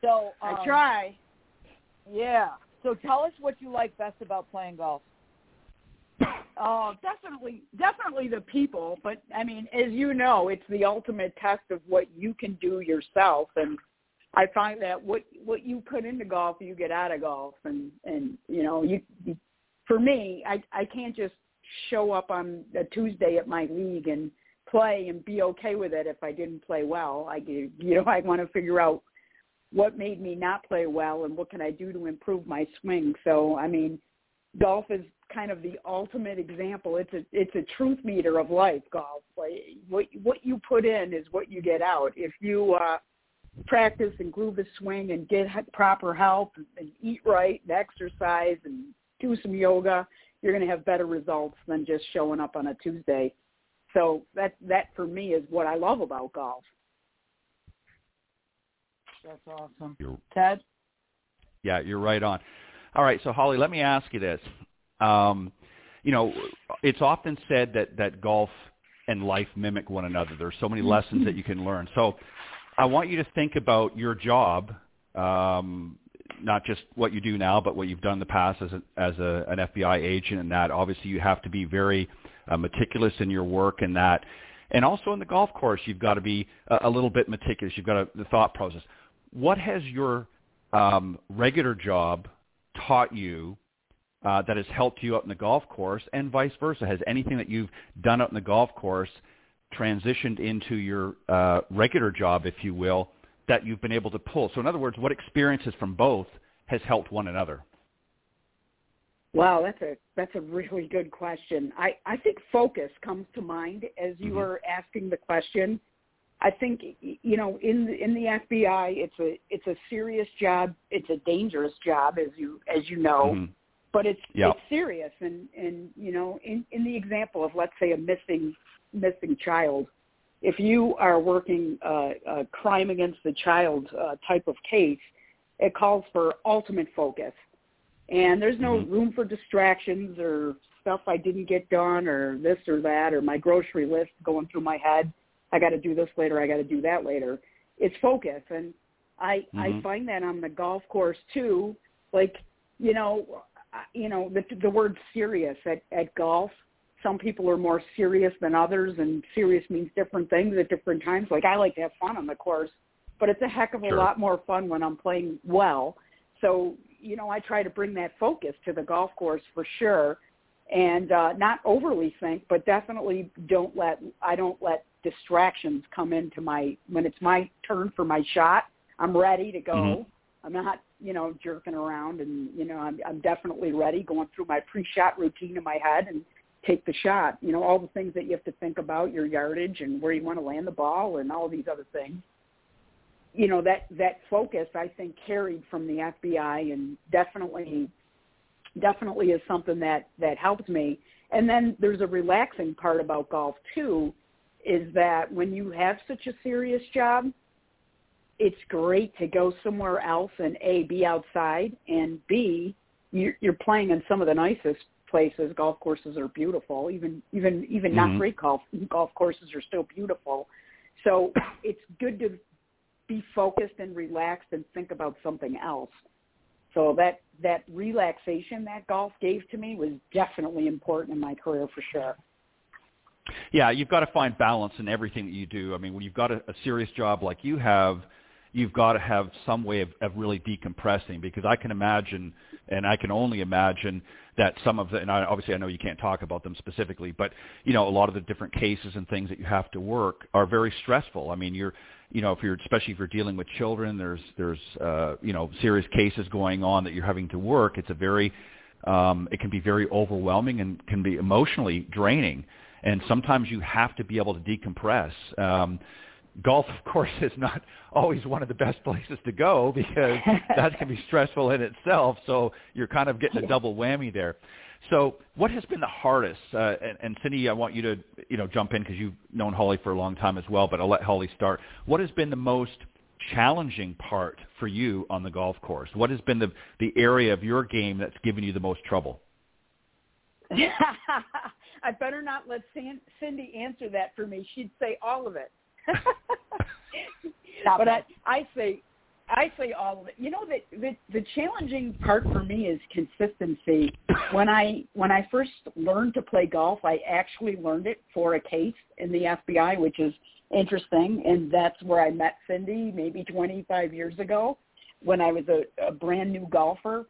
So um, I try. Yeah. So tell us what you like best about playing golf. Oh, definitely, definitely the people. But I mean, as you know, it's the ultimate test of what you can do yourself. And I find that what what you put into golf, you get out of golf. And and you know, you, for me, I I can't just show up on a Tuesday at my league and play and be okay with it if I didn't play well. I you know I want to figure out what made me not play well and what can I do to improve my swing. So I mean, golf is kind of the ultimate example. It's a it's a truth meter of life. Golf, like what what you put in is what you get out. If you uh, practice and groove the swing and get proper help and eat right and exercise and do some yoga, you're going to have better results than just showing up on a Tuesday. So that that for me is what I love about golf. That's awesome. You're, Ted? Yeah, you're right on. All right, so Holly, let me ask you this. Um, you know, it's often said that that golf and life mimic one another. There's so many lessons that you can learn. So I want you to think about your job, um, not just what you do now, but what you've done in the past as, a, as a, an FBI agent and that. Obviously, you have to be very uh, meticulous in your work and that. And also in the golf course, you've got to be a, a little bit meticulous. You've got a, the thought process. What has your um, regular job taught you uh, that has helped you out in the golf course and vice versa? Has anything that you've done out in the golf course transitioned into your uh, regular job, if you will, that you've been able to pull? So in other words, what experiences from both has helped one another? Wow, that's a that's a really good question. I, I think focus comes to mind as you mm-hmm. were asking the question. I think you know in the, in the FBI it's a it's a serious job. It's a dangerous job as you as you know. Mm-hmm but it's yep. it's serious and and you know in in the example of let's say a missing missing child if you are working uh, a crime against the child uh, type of case it calls for ultimate focus and there's no mm-hmm. room for distractions or stuff I didn't get done or this or that or my grocery list going through my head I got to do this later I got to do that later it's focus and I mm-hmm. I find that on the golf course too like you know you know, the, the word serious at, at golf. Some people are more serious than others, and serious means different things at different times. Like I like to have fun on the course, but it's a heck of a sure. lot more fun when I'm playing well. So, you know, I try to bring that focus to the golf course for sure, and uh, not overly think, but definitely don't let I don't let distractions come into my when it's my turn for my shot. I'm ready to go. Mm-hmm. I'm not you know, jerking around and, you know, I'm, I'm definitely ready going through my pre-shot routine in my head and take the shot. You know, all the things that you have to think about, your yardage and where you want to land the ball and all these other things. You know, that, that focus I think carried from the FBI and definitely, definitely is something that, that helps me. And then there's a relaxing part about golf too, is that when you have such a serious job, it's great to go somewhere else and a be outside and b you're playing in some of the nicest places. Golf courses are beautiful. Even even even mm-hmm. not great golf golf courses are still beautiful. So it's good to be focused and relaxed and think about something else. So that that relaxation that golf gave to me was definitely important in my career for sure. Yeah, you've got to find balance in everything that you do. I mean, when you've got a, a serious job like you have, you've got to have some way of, of really decompressing because I can imagine and I can only imagine that some of the and I, obviously I know you can't talk about them specifically, but you know a lot of the different cases and things that you have to work are very stressful. I mean you're you know if you're especially if you're dealing with children, there's there's uh, you know serious cases going on that you're having to work. It's a very um, it can be very overwhelming and can be emotionally draining, and sometimes you have to be able to decompress. Um, golf, of course, is not always one of the best places to go because that can be stressful in itself. So you're kind of getting a double whammy there. So what has been the hardest? Uh, and, and Cindy, I want you to you know jump in because you've known Holly for a long time as well. But I'll let Holly start. What has been the most challenging part for you on the golf course? What has been the the area of your game that's given you the most trouble? I better not let Cindy answer that for me. She'd say all of it. But I, I say, I say all of it. You know, the, the the challenging part for me is consistency. When I when I first learned to play golf, I actually learned it for a case in the FBI, which is interesting, and that's where I met Cindy maybe 25 years ago when I was a, a brand new golfer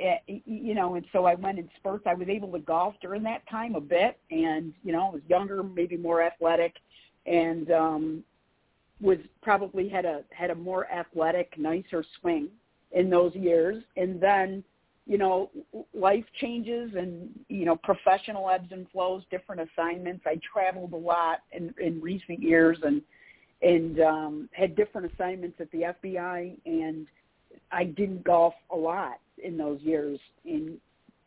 Eh, you know, and so I went in spurts. I was able to golf during that time a bit, and you know, I was younger, maybe more athletic, and um, was probably had a had a more athletic, nicer swing in those years. And then, you know, life changes, and you know, professional ebbs and flows, different assignments. I traveled a lot in in recent years, and and um, had different assignments at the FBI, and I didn't golf a lot in those years in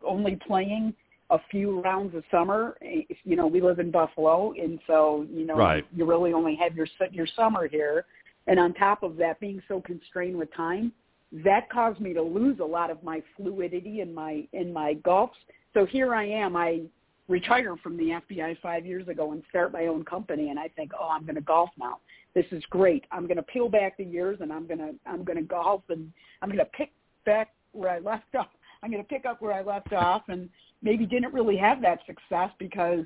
only playing a few rounds of summer. You know, we live in Buffalo, and so you know right. you really only have your your summer here. And on top of that, being so constrained with time, that caused me to lose a lot of my fluidity in my in my golfs. So here I am. I retire from the FBI five years ago and start my own company, and I think, oh, I'm going to golf now. This is great. I'm going to peel back the years, and I'm going to I'm going to golf, and I'm going to pick back where I left off. I'm going to pick up where I left off, and maybe didn't really have that success because,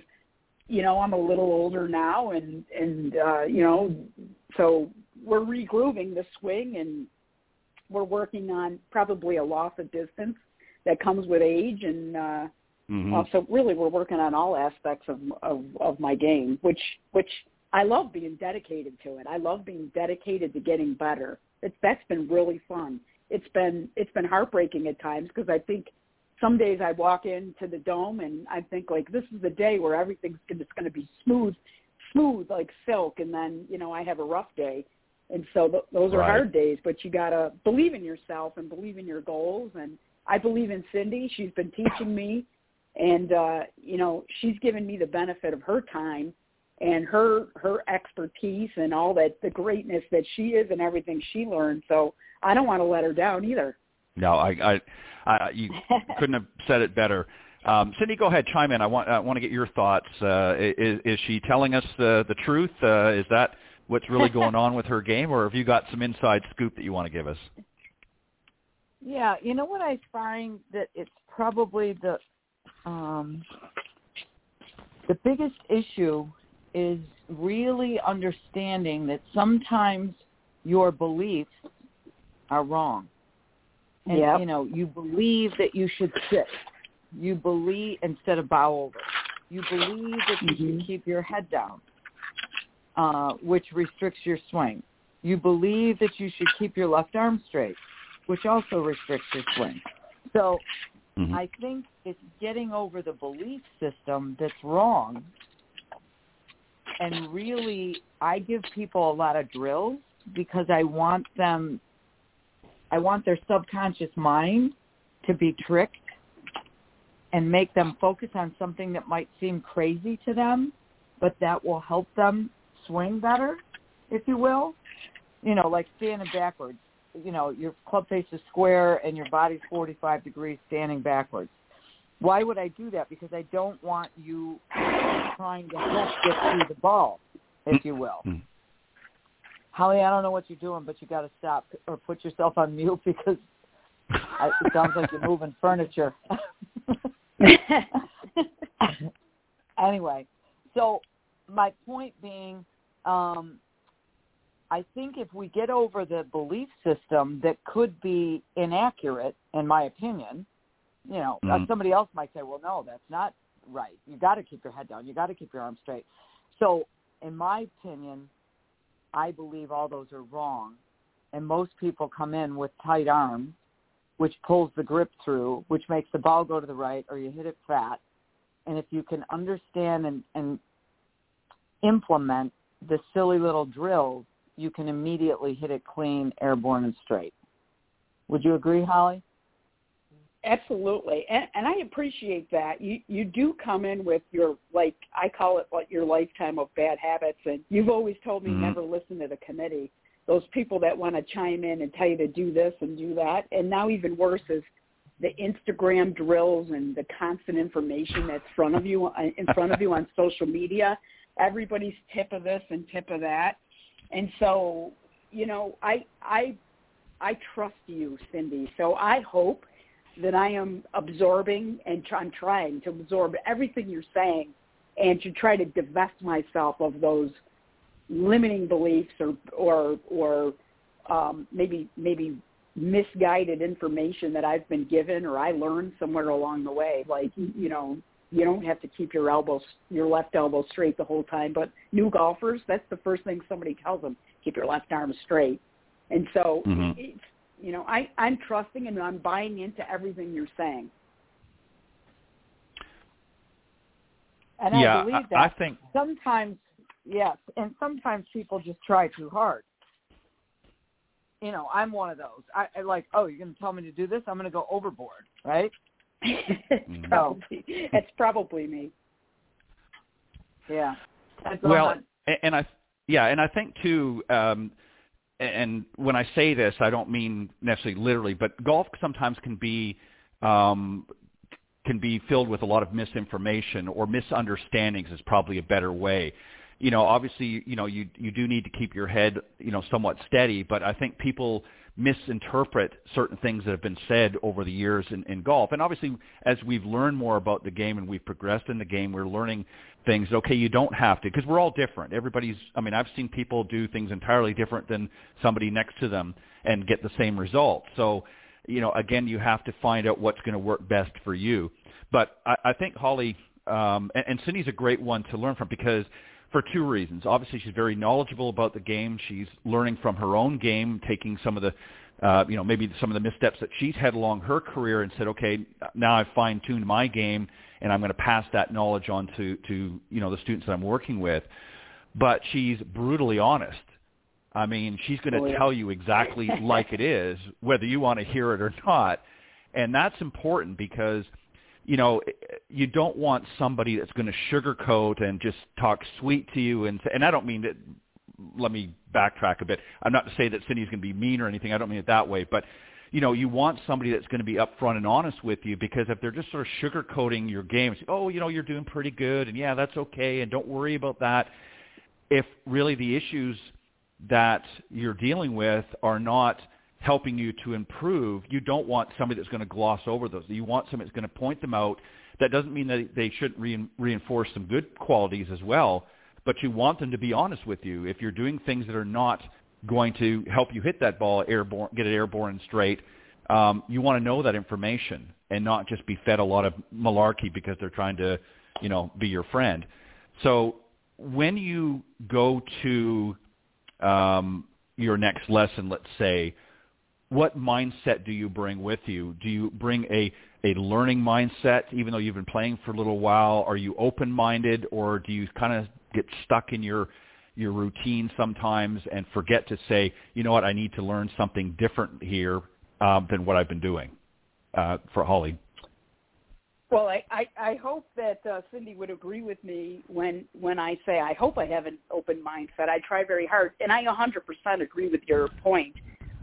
you know, I'm a little older now, and and uh, you know, so we're regrooving the swing, and we're working on probably a loss of distance that comes with age, and uh, mm-hmm. uh, so really we're working on all aspects of, of of my game, which which I love being dedicated to it. I love being dedicated to getting better. It's that's been really fun it's been it's been heartbreaking at times because I think some days I walk into the dome and I think like this is the day where everything's just going to be smooth, smooth like silk, and then you know I have a rough day, and so th- those are right. hard days. But you got to believe in yourself and believe in your goals. And I believe in Cindy. She's been teaching me, and uh, you know she's given me the benefit of her time and her her expertise and all that the greatness that she is and everything she learned. So I don't want to let her down either. No, I, I, I you couldn't have said it better. Um, Cindy, go ahead, chime in. I want I want to get your thoughts. Uh, is, is she telling us the the truth? Uh, is that what's really going on with her game, or have you got some inside scoop that you want to give us? Yeah, you know what I find that it's probably the um, the biggest issue is really understanding that sometimes your beliefs are wrong. And yep. you know, you believe that you should sit. You believe instead of bow over. You believe that you mm-hmm. should keep your head down, uh, which restricts your swing. You believe that you should keep your left arm straight, which also restricts your swing. So mm-hmm. I think it's getting over the belief system that's wrong and really I give people a lot of drills because I want them I want their subconscious mind to be tricked and make them focus on something that might seem crazy to them, but that will help them swing better, if you will. You know, like standing backwards. You know, your club face is square and your body's 45 degrees standing backwards. Why would I do that? Because I don't want you trying to help get through the ball, if you will. Mm-hmm. Holly, I don't know what you're doing, but you got to stop or put yourself on mute because I, it sounds like you're moving furniture. anyway, so my point being, um, I think if we get over the belief system that could be inaccurate, in my opinion, you know, mm-hmm. somebody else might say, well, no, that's not right. You got to keep your head down. You got to keep your arms straight. So, in my opinion, I believe all those are wrong. And most people come in with tight arms, which pulls the grip through, which makes the ball go to the right or you hit it fat. And if you can understand and, and implement the silly little drills you can immediately hit it clean, airborne, and straight. Would you agree, Holly? Absolutely, and, and I appreciate that. You you do come in with your like I call it like your lifetime of bad habits, and you've always told me Mhm. never listen to the committee. Those people that want to chime in and tell you to do this and do that, and now even worse is the Instagram drills and the constant information that's front of you uh, in front of you on social media. Everybody's tip of this and tip of that, and so you know I I I trust you, Cindy. So I hope that I am absorbing and try, I'm trying to absorb everything you're saying and to try to divest myself of those limiting beliefs or or or um, maybe maybe misguided information that I've been given or I learned somewhere along the way. Like you know, you don't have to keep your elbows your left elbow straight the whole time. But new golfers, that's the first thing somebody tells them: keep your left arm straight. And so Mhm. it's you know, I, I'm trusting and I'm buying into everything you're saying. And yeah, I believe that I think sometimes, yes, and sometimes people just try too hard. You know, I'm one of those. I, I like, oh, you're going to tell me to do this? I'm going to go overboard, right? it's probably it's probably me. Yeah. Well, and, and I yeah, and I think too. Um, and when I say this, I don't mean necessarily literally, but golf sometimes can be um, can be filled with a lot of misinformation or misunderstandings is probably a better way. You know, obviously, you know, you you do need to keep your head, you know, somewhat steady, but I think people misinterpret certain things that have been said over the years in, in golf. And obviously, as we've learned more about the game and we've progressed in the game, we're learning things. Okay, you don't have to because we're all different. Everybody's. I mean, I've seen people do things entirely different than somebody next to them and get the same result. So, you know, again, you have to find out what's going to work best for you. But I, I think Holly um, and, and Cindy's a great one to learn from because for two reasons. Obviously, she's very knowledgeable about the game. She's learning from her own game, taking some of the, uh, you know, maybe some of the missteps that she's had along her career, and said, okay, now I've fine-tuned my game, and I'm going to pass that knowledge on to, to you know, the students that I'm working with. But she's brutally honest. I mean, she's going to Oh, yeah. tell you exactly like it is, whether you want to hear it or not. And that's important because – you know, you don't want somebody that's going to sugarcoat and just talk sweet to you. And and I don't mean that. Let me backtrack a bit. I'm not to say that Cindy's going to be mean or anything. I don't mean it that way. But you know, you want somebody that's going to be upfront and honest with you because if they're just sort of sugarcoating your game, say, oh, you know, you're doing pretty good, and yeah, that's okay, and don't worry about that. If really the issues that you're dealing with are not helping you to improve, you don't want somebody that's going to gloss over those. You want somebody that's going to point them out. That doesn't mean that they shouldn't re- reinforce some good qualities as well, but you want them to be honest with you. If you're doing things that are not going to help you hit that ball airborne, get it airborne and straight, um, you want to know that information and not just be fed a lot of malarkey because they're trying to, you know, be your friend. So when you go to um, your next lesson, let's say, what mindset do you bring with you? Do you bring a, a learning mindset, even though you've been playing for a little while? Are you open-minded, or do you kind of get stuck in your your routine sometimes and forget to say, you know what, I need to learn something different here um, than what I've been doing? Uh, for Holly. Well, I, I, I hope that uh, Cindy would agree with me when when I say I hope I have an open mindset. I try very hard, and I 100% agree with your point.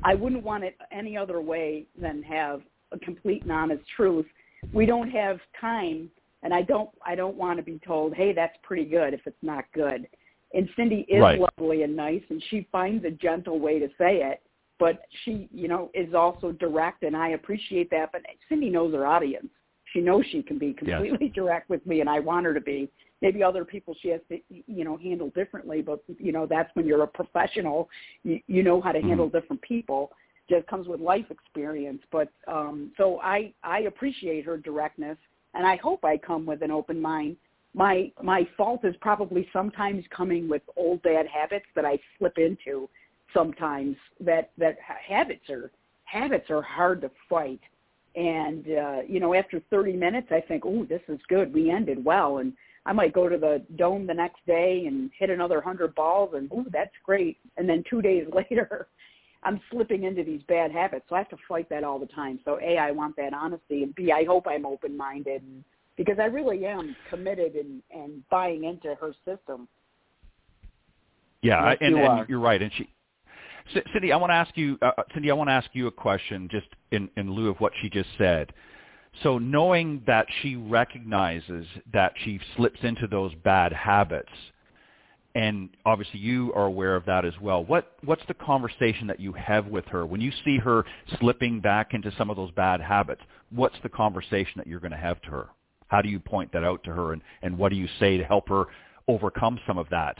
I wouldn't want it any other way than have a complete and honest truth. We don't have time, and I don't I don't want to be told, "Hey, that's pretty good," if it's not good. And Cindy is Right. lovely and nice, and she finds a gentle way to say it. But she, you know, is also direct, and I appreciate that. But Cindy knows her audience. She knows she can be Yes. completely direct with me, and I want her to be. Maybe other people she has to, you know, handle differently. But you know, that's when you're a professional. You, you know how to handle different people. Just comes with life experience. But um, so I, I appreciate her directness, and I hope I come with an open mind. My my fault is probably sometimes coming with old bad habits that I slip into. Sometimes that that habits are habits are hard to fight and uh, you know after 30 minutes i think oh this is good we ended well and I might go to the dome the next day and hit another hundred balls, and ooh, that's great. And then two days later, I'm slipping into these bad habits. So I have to fight that all the time. So a, I want that honesty, and b, I hope I'm open minded, because I really am committed and and buying into her system. Yeah, Yes, and, you and are. you're right. And she, C- Cindy, I want to ask you, uh, Cindy, I want to ask you a question, just in in lieu of what she just said. So knowing that she recognizes that she slips into those bad habits, and obviously you are aware of that as well. What what's the conversation that you have with her when you see her slipping back into some of those bad habits? What's the conversation that you're going to have to her? How do you point that out to her, and and what do you say to help her overcome some of that?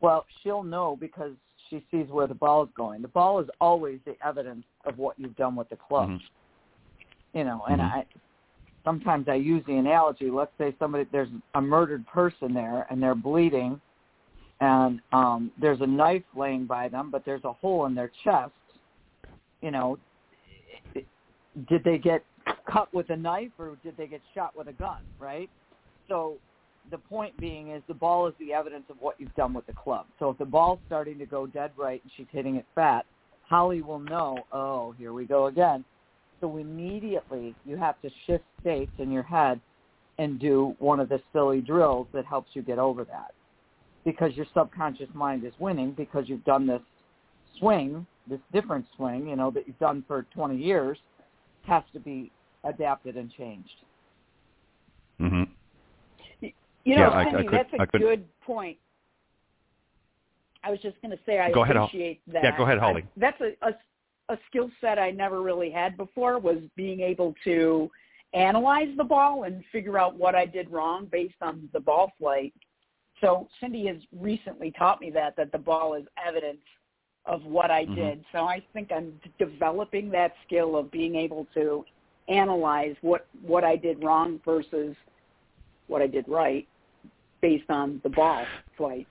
Well, she'll know because she sees where the ball is going. The ball is always the evidence of what you've done with the club. Mhm. You know, and Mhm. I sometimes I use the analogy. Let's say somebody there's a murdered person there and they're bleeding, and um there's a knife laying by them, but there's a hole in their chest. You know, did they get cut with a knife or did they get shot with a gun? Right. So the point being is the ball is the evidence of what you've done with the club. So if the ball's starting to go dead right and she's hitting it fat, Holly will know, oh, here we go again. So immediately you have to shift states in your head and do one of the silly drills that helps you get over that. Because your subconscious mind is winning because you've done this swing, this different swing, you know, that you've done for 20 years, has to be adapted and changed. hmm You know, Yeah, I- I could- that's a I could- good point. I was just going to say I Go ahead, appreciate that. Yeah, go ahead, Holly. I- that's a, a a skill set I never really had before was being able to analyze the ball and figure out what I did wrong based on the ball flight. So Cindy has recently taught me that that the ball is evidence of what I Mhm. did. So I think I'm developing that skill of being able to analyze what what I did wrong versus what I did right based on the ball flight.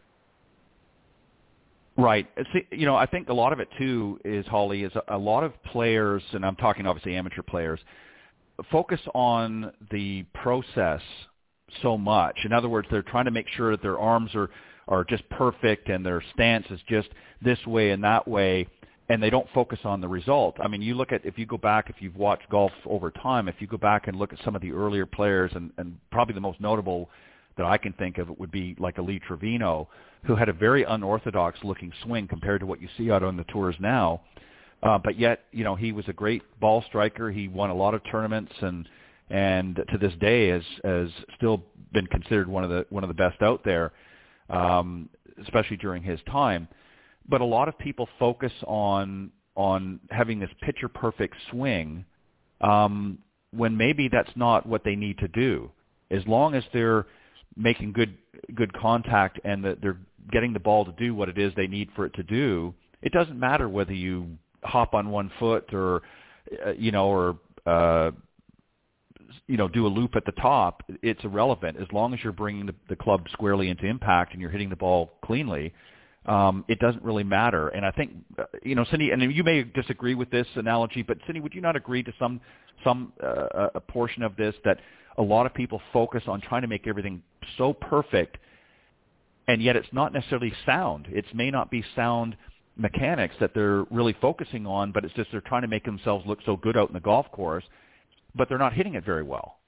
Right. See, you know, I think a lot of it too is Holly is a, a lot of players, and I'm talking obviously amateur players, focus on the process so much. In other words, they're trying to make sure that their arms are are just perfect and their stance is just this way and that way, and they don't focus on the result. I mean, you look at if you go back, if you've watched golf over time, if you go back and look at some of the earlier players, and, and probably the most notable that I can think of it would be like a Lee Trevino, who had a very unorthodox looking swing compared to what you see out on the tours now. Uh, but yet, you know, he was a great ball striker. He won a lot of tournaments and and to this day has has still been considered one of the one of the best out there, um, especially during his time. But a lot of people focus on on having this picture perfect swing um, when maybe that's not what they need to do. As long as they're making good good contact and that they're getting the ball to do what it is they need for it to do, it doesn't matter whether you hop on one foot or uh, you know or uh, you know do a loop at the top. It's irrelevant as long as you're bringing the, the club squarely into impact and you're hitting the ball cleanly. Um, it doesn't really matter. And I think, uh, you know, Cindy, and you may disagree with this analogy, but Cindy, would you not agree to some some uh, a portion of this that a lot of people focus on trying to make everything so perfect, and yet it's not necessarily sound. It may not be sound mechanics that they're really focusing on, but it's just they're trying to make themselves look so good out in the golf course, but they're not hitting it very well.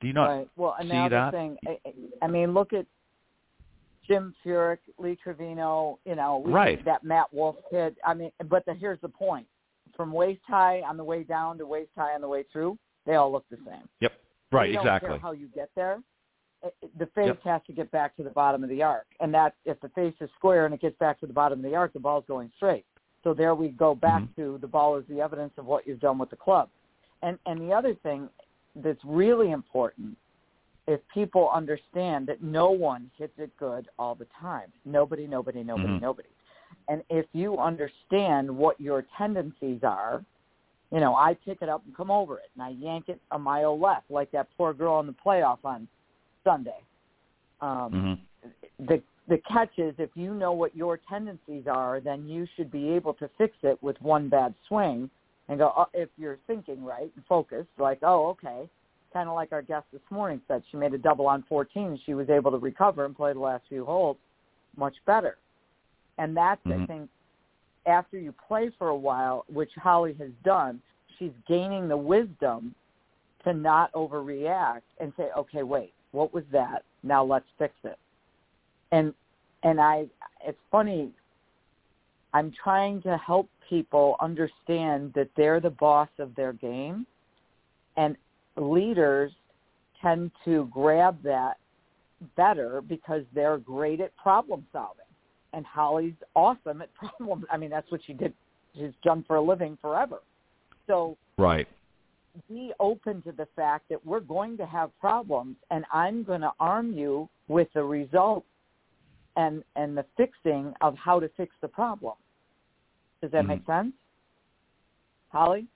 Do you not right. Well, see another that? thing, I, I mean, look at Jim Furyk, Lee Trevino, you know, we- Right. that Matt Wolff kid. I mean, but the, here's the point: from waist high on the way down to waist high on the way through, they all look the same. Yep. Right. Exactly. how you get there. The face Yep. has to get back to the bottom of the arc, and that if the face is square and it gets back to the bottom of the arc, the ball's going straight. So there we go back Mhm. to the ball is the evidence of what you've done with the club. And and the other thing that's really important is people understand that no one hits it good all the time. Nobody, nobody, nobody, Mhm. nobody. And if you understand what your tendencies are, you know, I pick it up and come over it, and I yank it a mile left, like that poor girl in the playoff on Sunday. Um, hmm the the catch is if you know what your tendencies are, then you should be able to fix it with one bad swing and go. Oh, if you're thinking right and focused, like, oh, okay, kind of like our guest this morning said, she made a double on 14. She was able to recover and play the last few holes much better. And that's, Mhm. I think, after you play for a while, which Holly has done, she's gaining the wisdom to not overreact and say, okay, wait, what was that? Now let's fix it. And and I, it's funny. I'm trying to help people understand that they're the boss of their game, and leaders tend to grab that better because they're great at problem solving. And Holly's awesome at problem. I mean, that's what she did. She's done for a living forever. So Right. be open to the fact that we're going to have problems and I'm going to arm you with the results and and the fixing of how to fix the problem. Does that mm-hmm. make sense? Holly?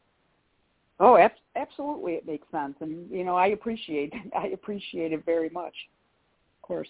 Oh, ab- absolutely, it makes sense, and you know, I appreciate I appreciate it very much. Of course.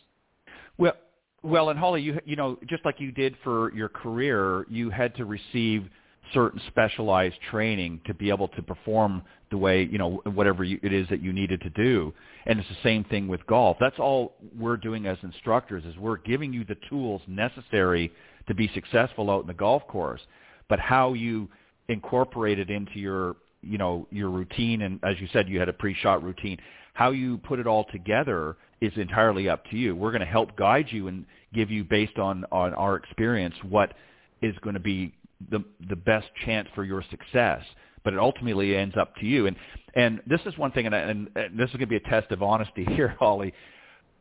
Well, well, and Holly, you you know, just like you did for your career, you had to receive certain specialized training to be able to perform the way you know whatever you, it is that you needed to do. And it's the same thing with golf. That's all we're doing as instructors is we're giving you the tools necessary to be successful out in the golf course. But how you incorporate it into your you know your routine and as you said you had a pre-shot routine. How you put it all together is entirely up to you. We're going to help guide you and give you based on on our experience what is going to be the the best chance for your success. But it ultimately ends up to you. And and this is one thing and, and, and this is going to be a test of honesty here holly.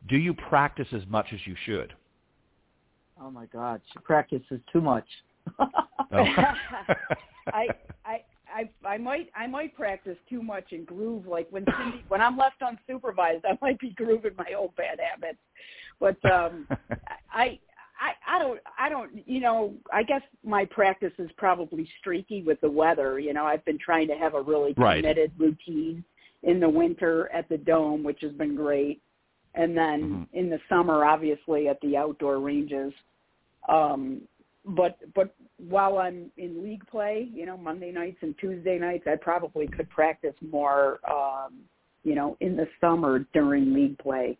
Do you practice as much as you should? Oh my God, she practices too much. Oh. I I I I might I might practice too much and groove like when Cindy when I'm left unsupervised I might be grooving my old bad habits, but um I I I don't I don't you know I guess my practice is probably streaky with the weather you know I've been trying to have a really Right. committed routine in the winter at the dome which has been great and then Mhm. in the summer obviously at the outdoor ranges um but but while I'm in league play, you know, Monday nights and Tuesday nights, I probably could practice more, um, you know, in the summer during league play.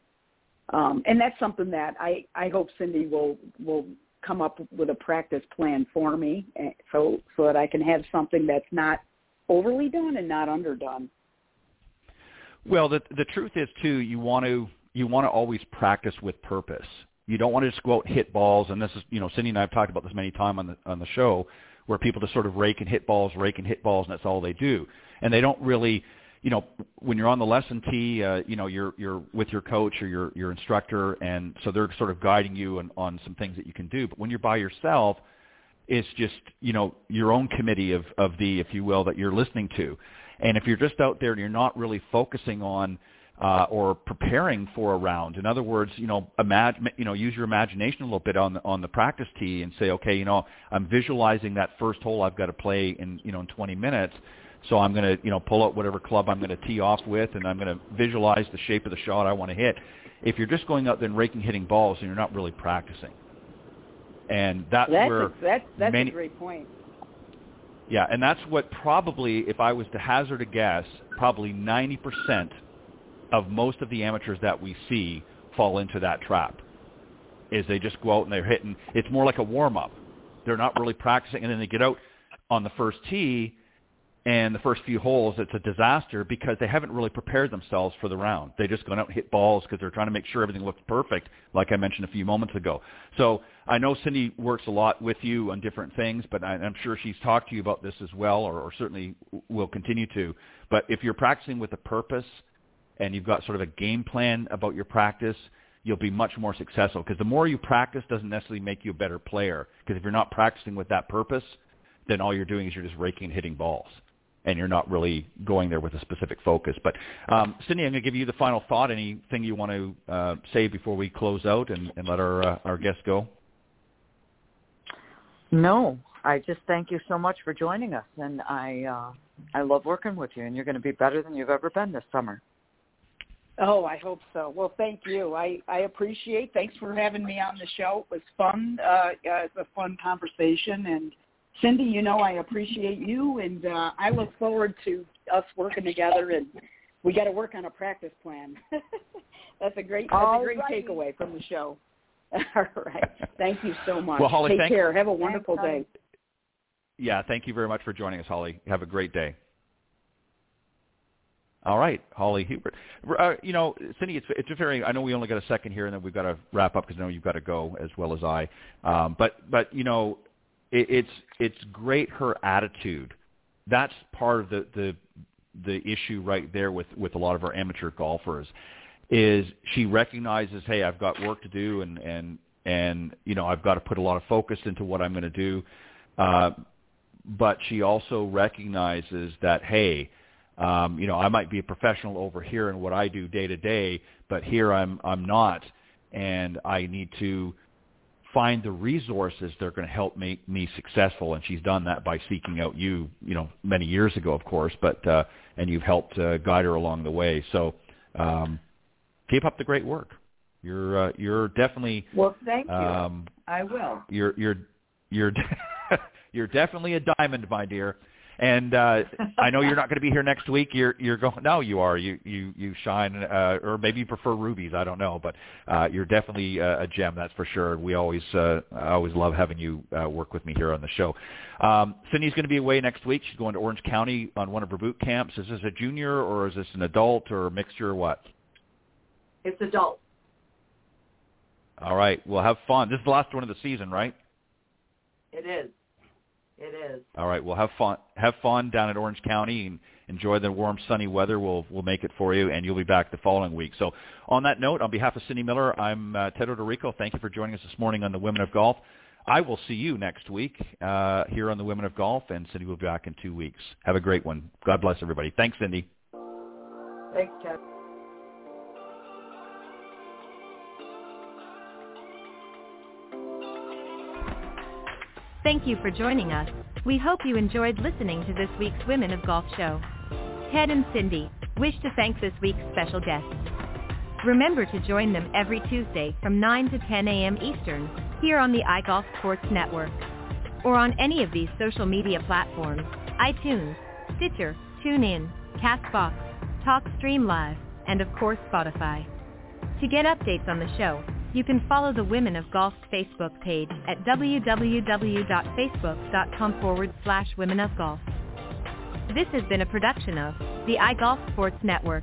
Um, and that's something that I, I hope Cindy will will come up with a practice plan for me, eh, so so that I can have something that's not overly done and not underdone. Well, the the truth is too, you want to you want to always practice with purpose. You don't want to just go out and hit balls. And this is, you know, Cindy and I have talked about this many times on the on the show, where people just sort of rake and hit balls, rake and hit balls, and that's all they do. And they don't really, you know, when you're on the lesson tee, uh, you know, you're you're with your coach or your your instructor, and so they're sort of guiding you on, on some things that you can do. But when you're by yourself, it's just you know your own committee of of the, if you will, that you're listening to. And if you're just out there and you're not really focusing on uh, or preparing for a round, in other words, you know, imagine, you know, use your imagination a little bit on the, on the practice tee and say, okay, you know, I'm visualizing that first hole I've got to play in, you know, in 20 minutes. So I'm going to, you know, pull out whatever club I'm going to tee off with, and I'm going to visualize the shape of the shot I want to hit. If you're just going out there and raking, hitting balls, and you're not really practicing. And that's, That's where a, that's that's many, a great point. yeah, and that's what probably, if I was to hazard a guess, probably 90% of most of the amateurs that we see fall into that trap. Is they just go out and they're hitting. It's more like a warm up. They're not really practicing, and then they get out on the first tee, and the first few holes, it's a disaster because they haven't really prepared themselves for the round. They just gone out and hit balls because they're trying to make sure everything looks perfect, like I mentioned a few moments ago. So I know Cindy works a lot with you on different things, but I'm sure she's talked to you about this as well, or, or certainly will continue to. But if you're practicing with a purpose and you've got sort of a game plan about your practice, you'll be much more successful because the more you practice doesn't necessarily make you a better player because if you're not practicing with that purpose, then all you're doing is you're just raking and hitting balls and you're not really going there with a specific focus. But um, Cindy, I'm going to give you the final thought. Anything you want to uh, say before we close out and, and let our uh, our guests go? No, I just thank you so much for joining us, and I uh, I love working with you, and you're going to be better than you've ever been this summer. Oh, I hope so. Well, thank you. I, I appreciate. Thanks for having me on the show. It was fun. Uh, uh, it's a fun conversation. And Cindy, you know I appreciate you, and uh, I look forward to us working together and we got to work on a practice plan. that's a great that's All a great righty. takeaway from the show. All right. Thank you so much. Well, Holly, Take thank- care. Have a wonderful Thanks, day. Yeah, thank you very much for joining us, Holly. Have a great day. All right, Holly Hubert. Uh, you know, Cindy, it's it's a very. I know we only got a second here, and then we've got to wrap up because I know you've got to go as well as I. Um, but but you know, it, it's it's great her attitude. That's part of the the the issue right there with with a lot of our amateur golfers is she recognizes, hey, I've got work to do, and and and you know I've got to put a lot of focus into what I'm going to do. Uh, but she also recognizes that hey, um, you know, I might be a professional over here in what I do day to day, but here I'm I'm not, and I need to find the resources that are going to help make me successful. And she's done that by seeking out you, you know, many years ago, of course, but uh, and you've helped uh, guide her along the way. So um, keep up the great work. You're uh, you're definitely Well, thank you. um, I will. you're you're you're you're definitely a diamond, my dear. And uh, I know you're not going to be here next week. You're you're going. No, you are. You you you shine, uh, or maybe you prefer rubies. I don't know, but uh, you're definitely uh, a gem. That's for sure. We always uh, I always love having you uh, work with me here on the show. Um, Cindy's going to be away next week. She's going to Orange County on one of her boot camps. Is this a junior or is this an adult or a mixture or what? It's adult. All right. Well, have fun. This is the last one of the season, right? It is. It is. All right. Well, have fun. Have fun down at Orange County and enjoy the warm, sunny weather. We'll we'll make it for you, and you'll be back the following week. So, on that note, on behalf of Cindy Miller, I'm uh, Ted Odorico. Thank you for joining us this morning on the Women of Golf. I will see you next week uh, here on the Women of Golf, and Cindy will be back in two weeks. Have a great one. God bless everybody. Thanks, Cindy. Thanks, Ted. Thank you for joining us. We hope you enjoyed listening to this week's Women of Golf show. Ted and Cindy wish to thank this week's special guests. Remember to join them every Tuesday from 9 to 10 a.m. Eastern here on the iGolf Sports Network or on any of these social media platforms, iTunes, Stitcher, TuneIn, CastBox, TalkStream Live, and of course Spotify. To get updates on the show, you can follow the Women of Golf's Facebook page at www.facebook.com forward slash Women of Golf. This has been a production of the iGolf Sports Network.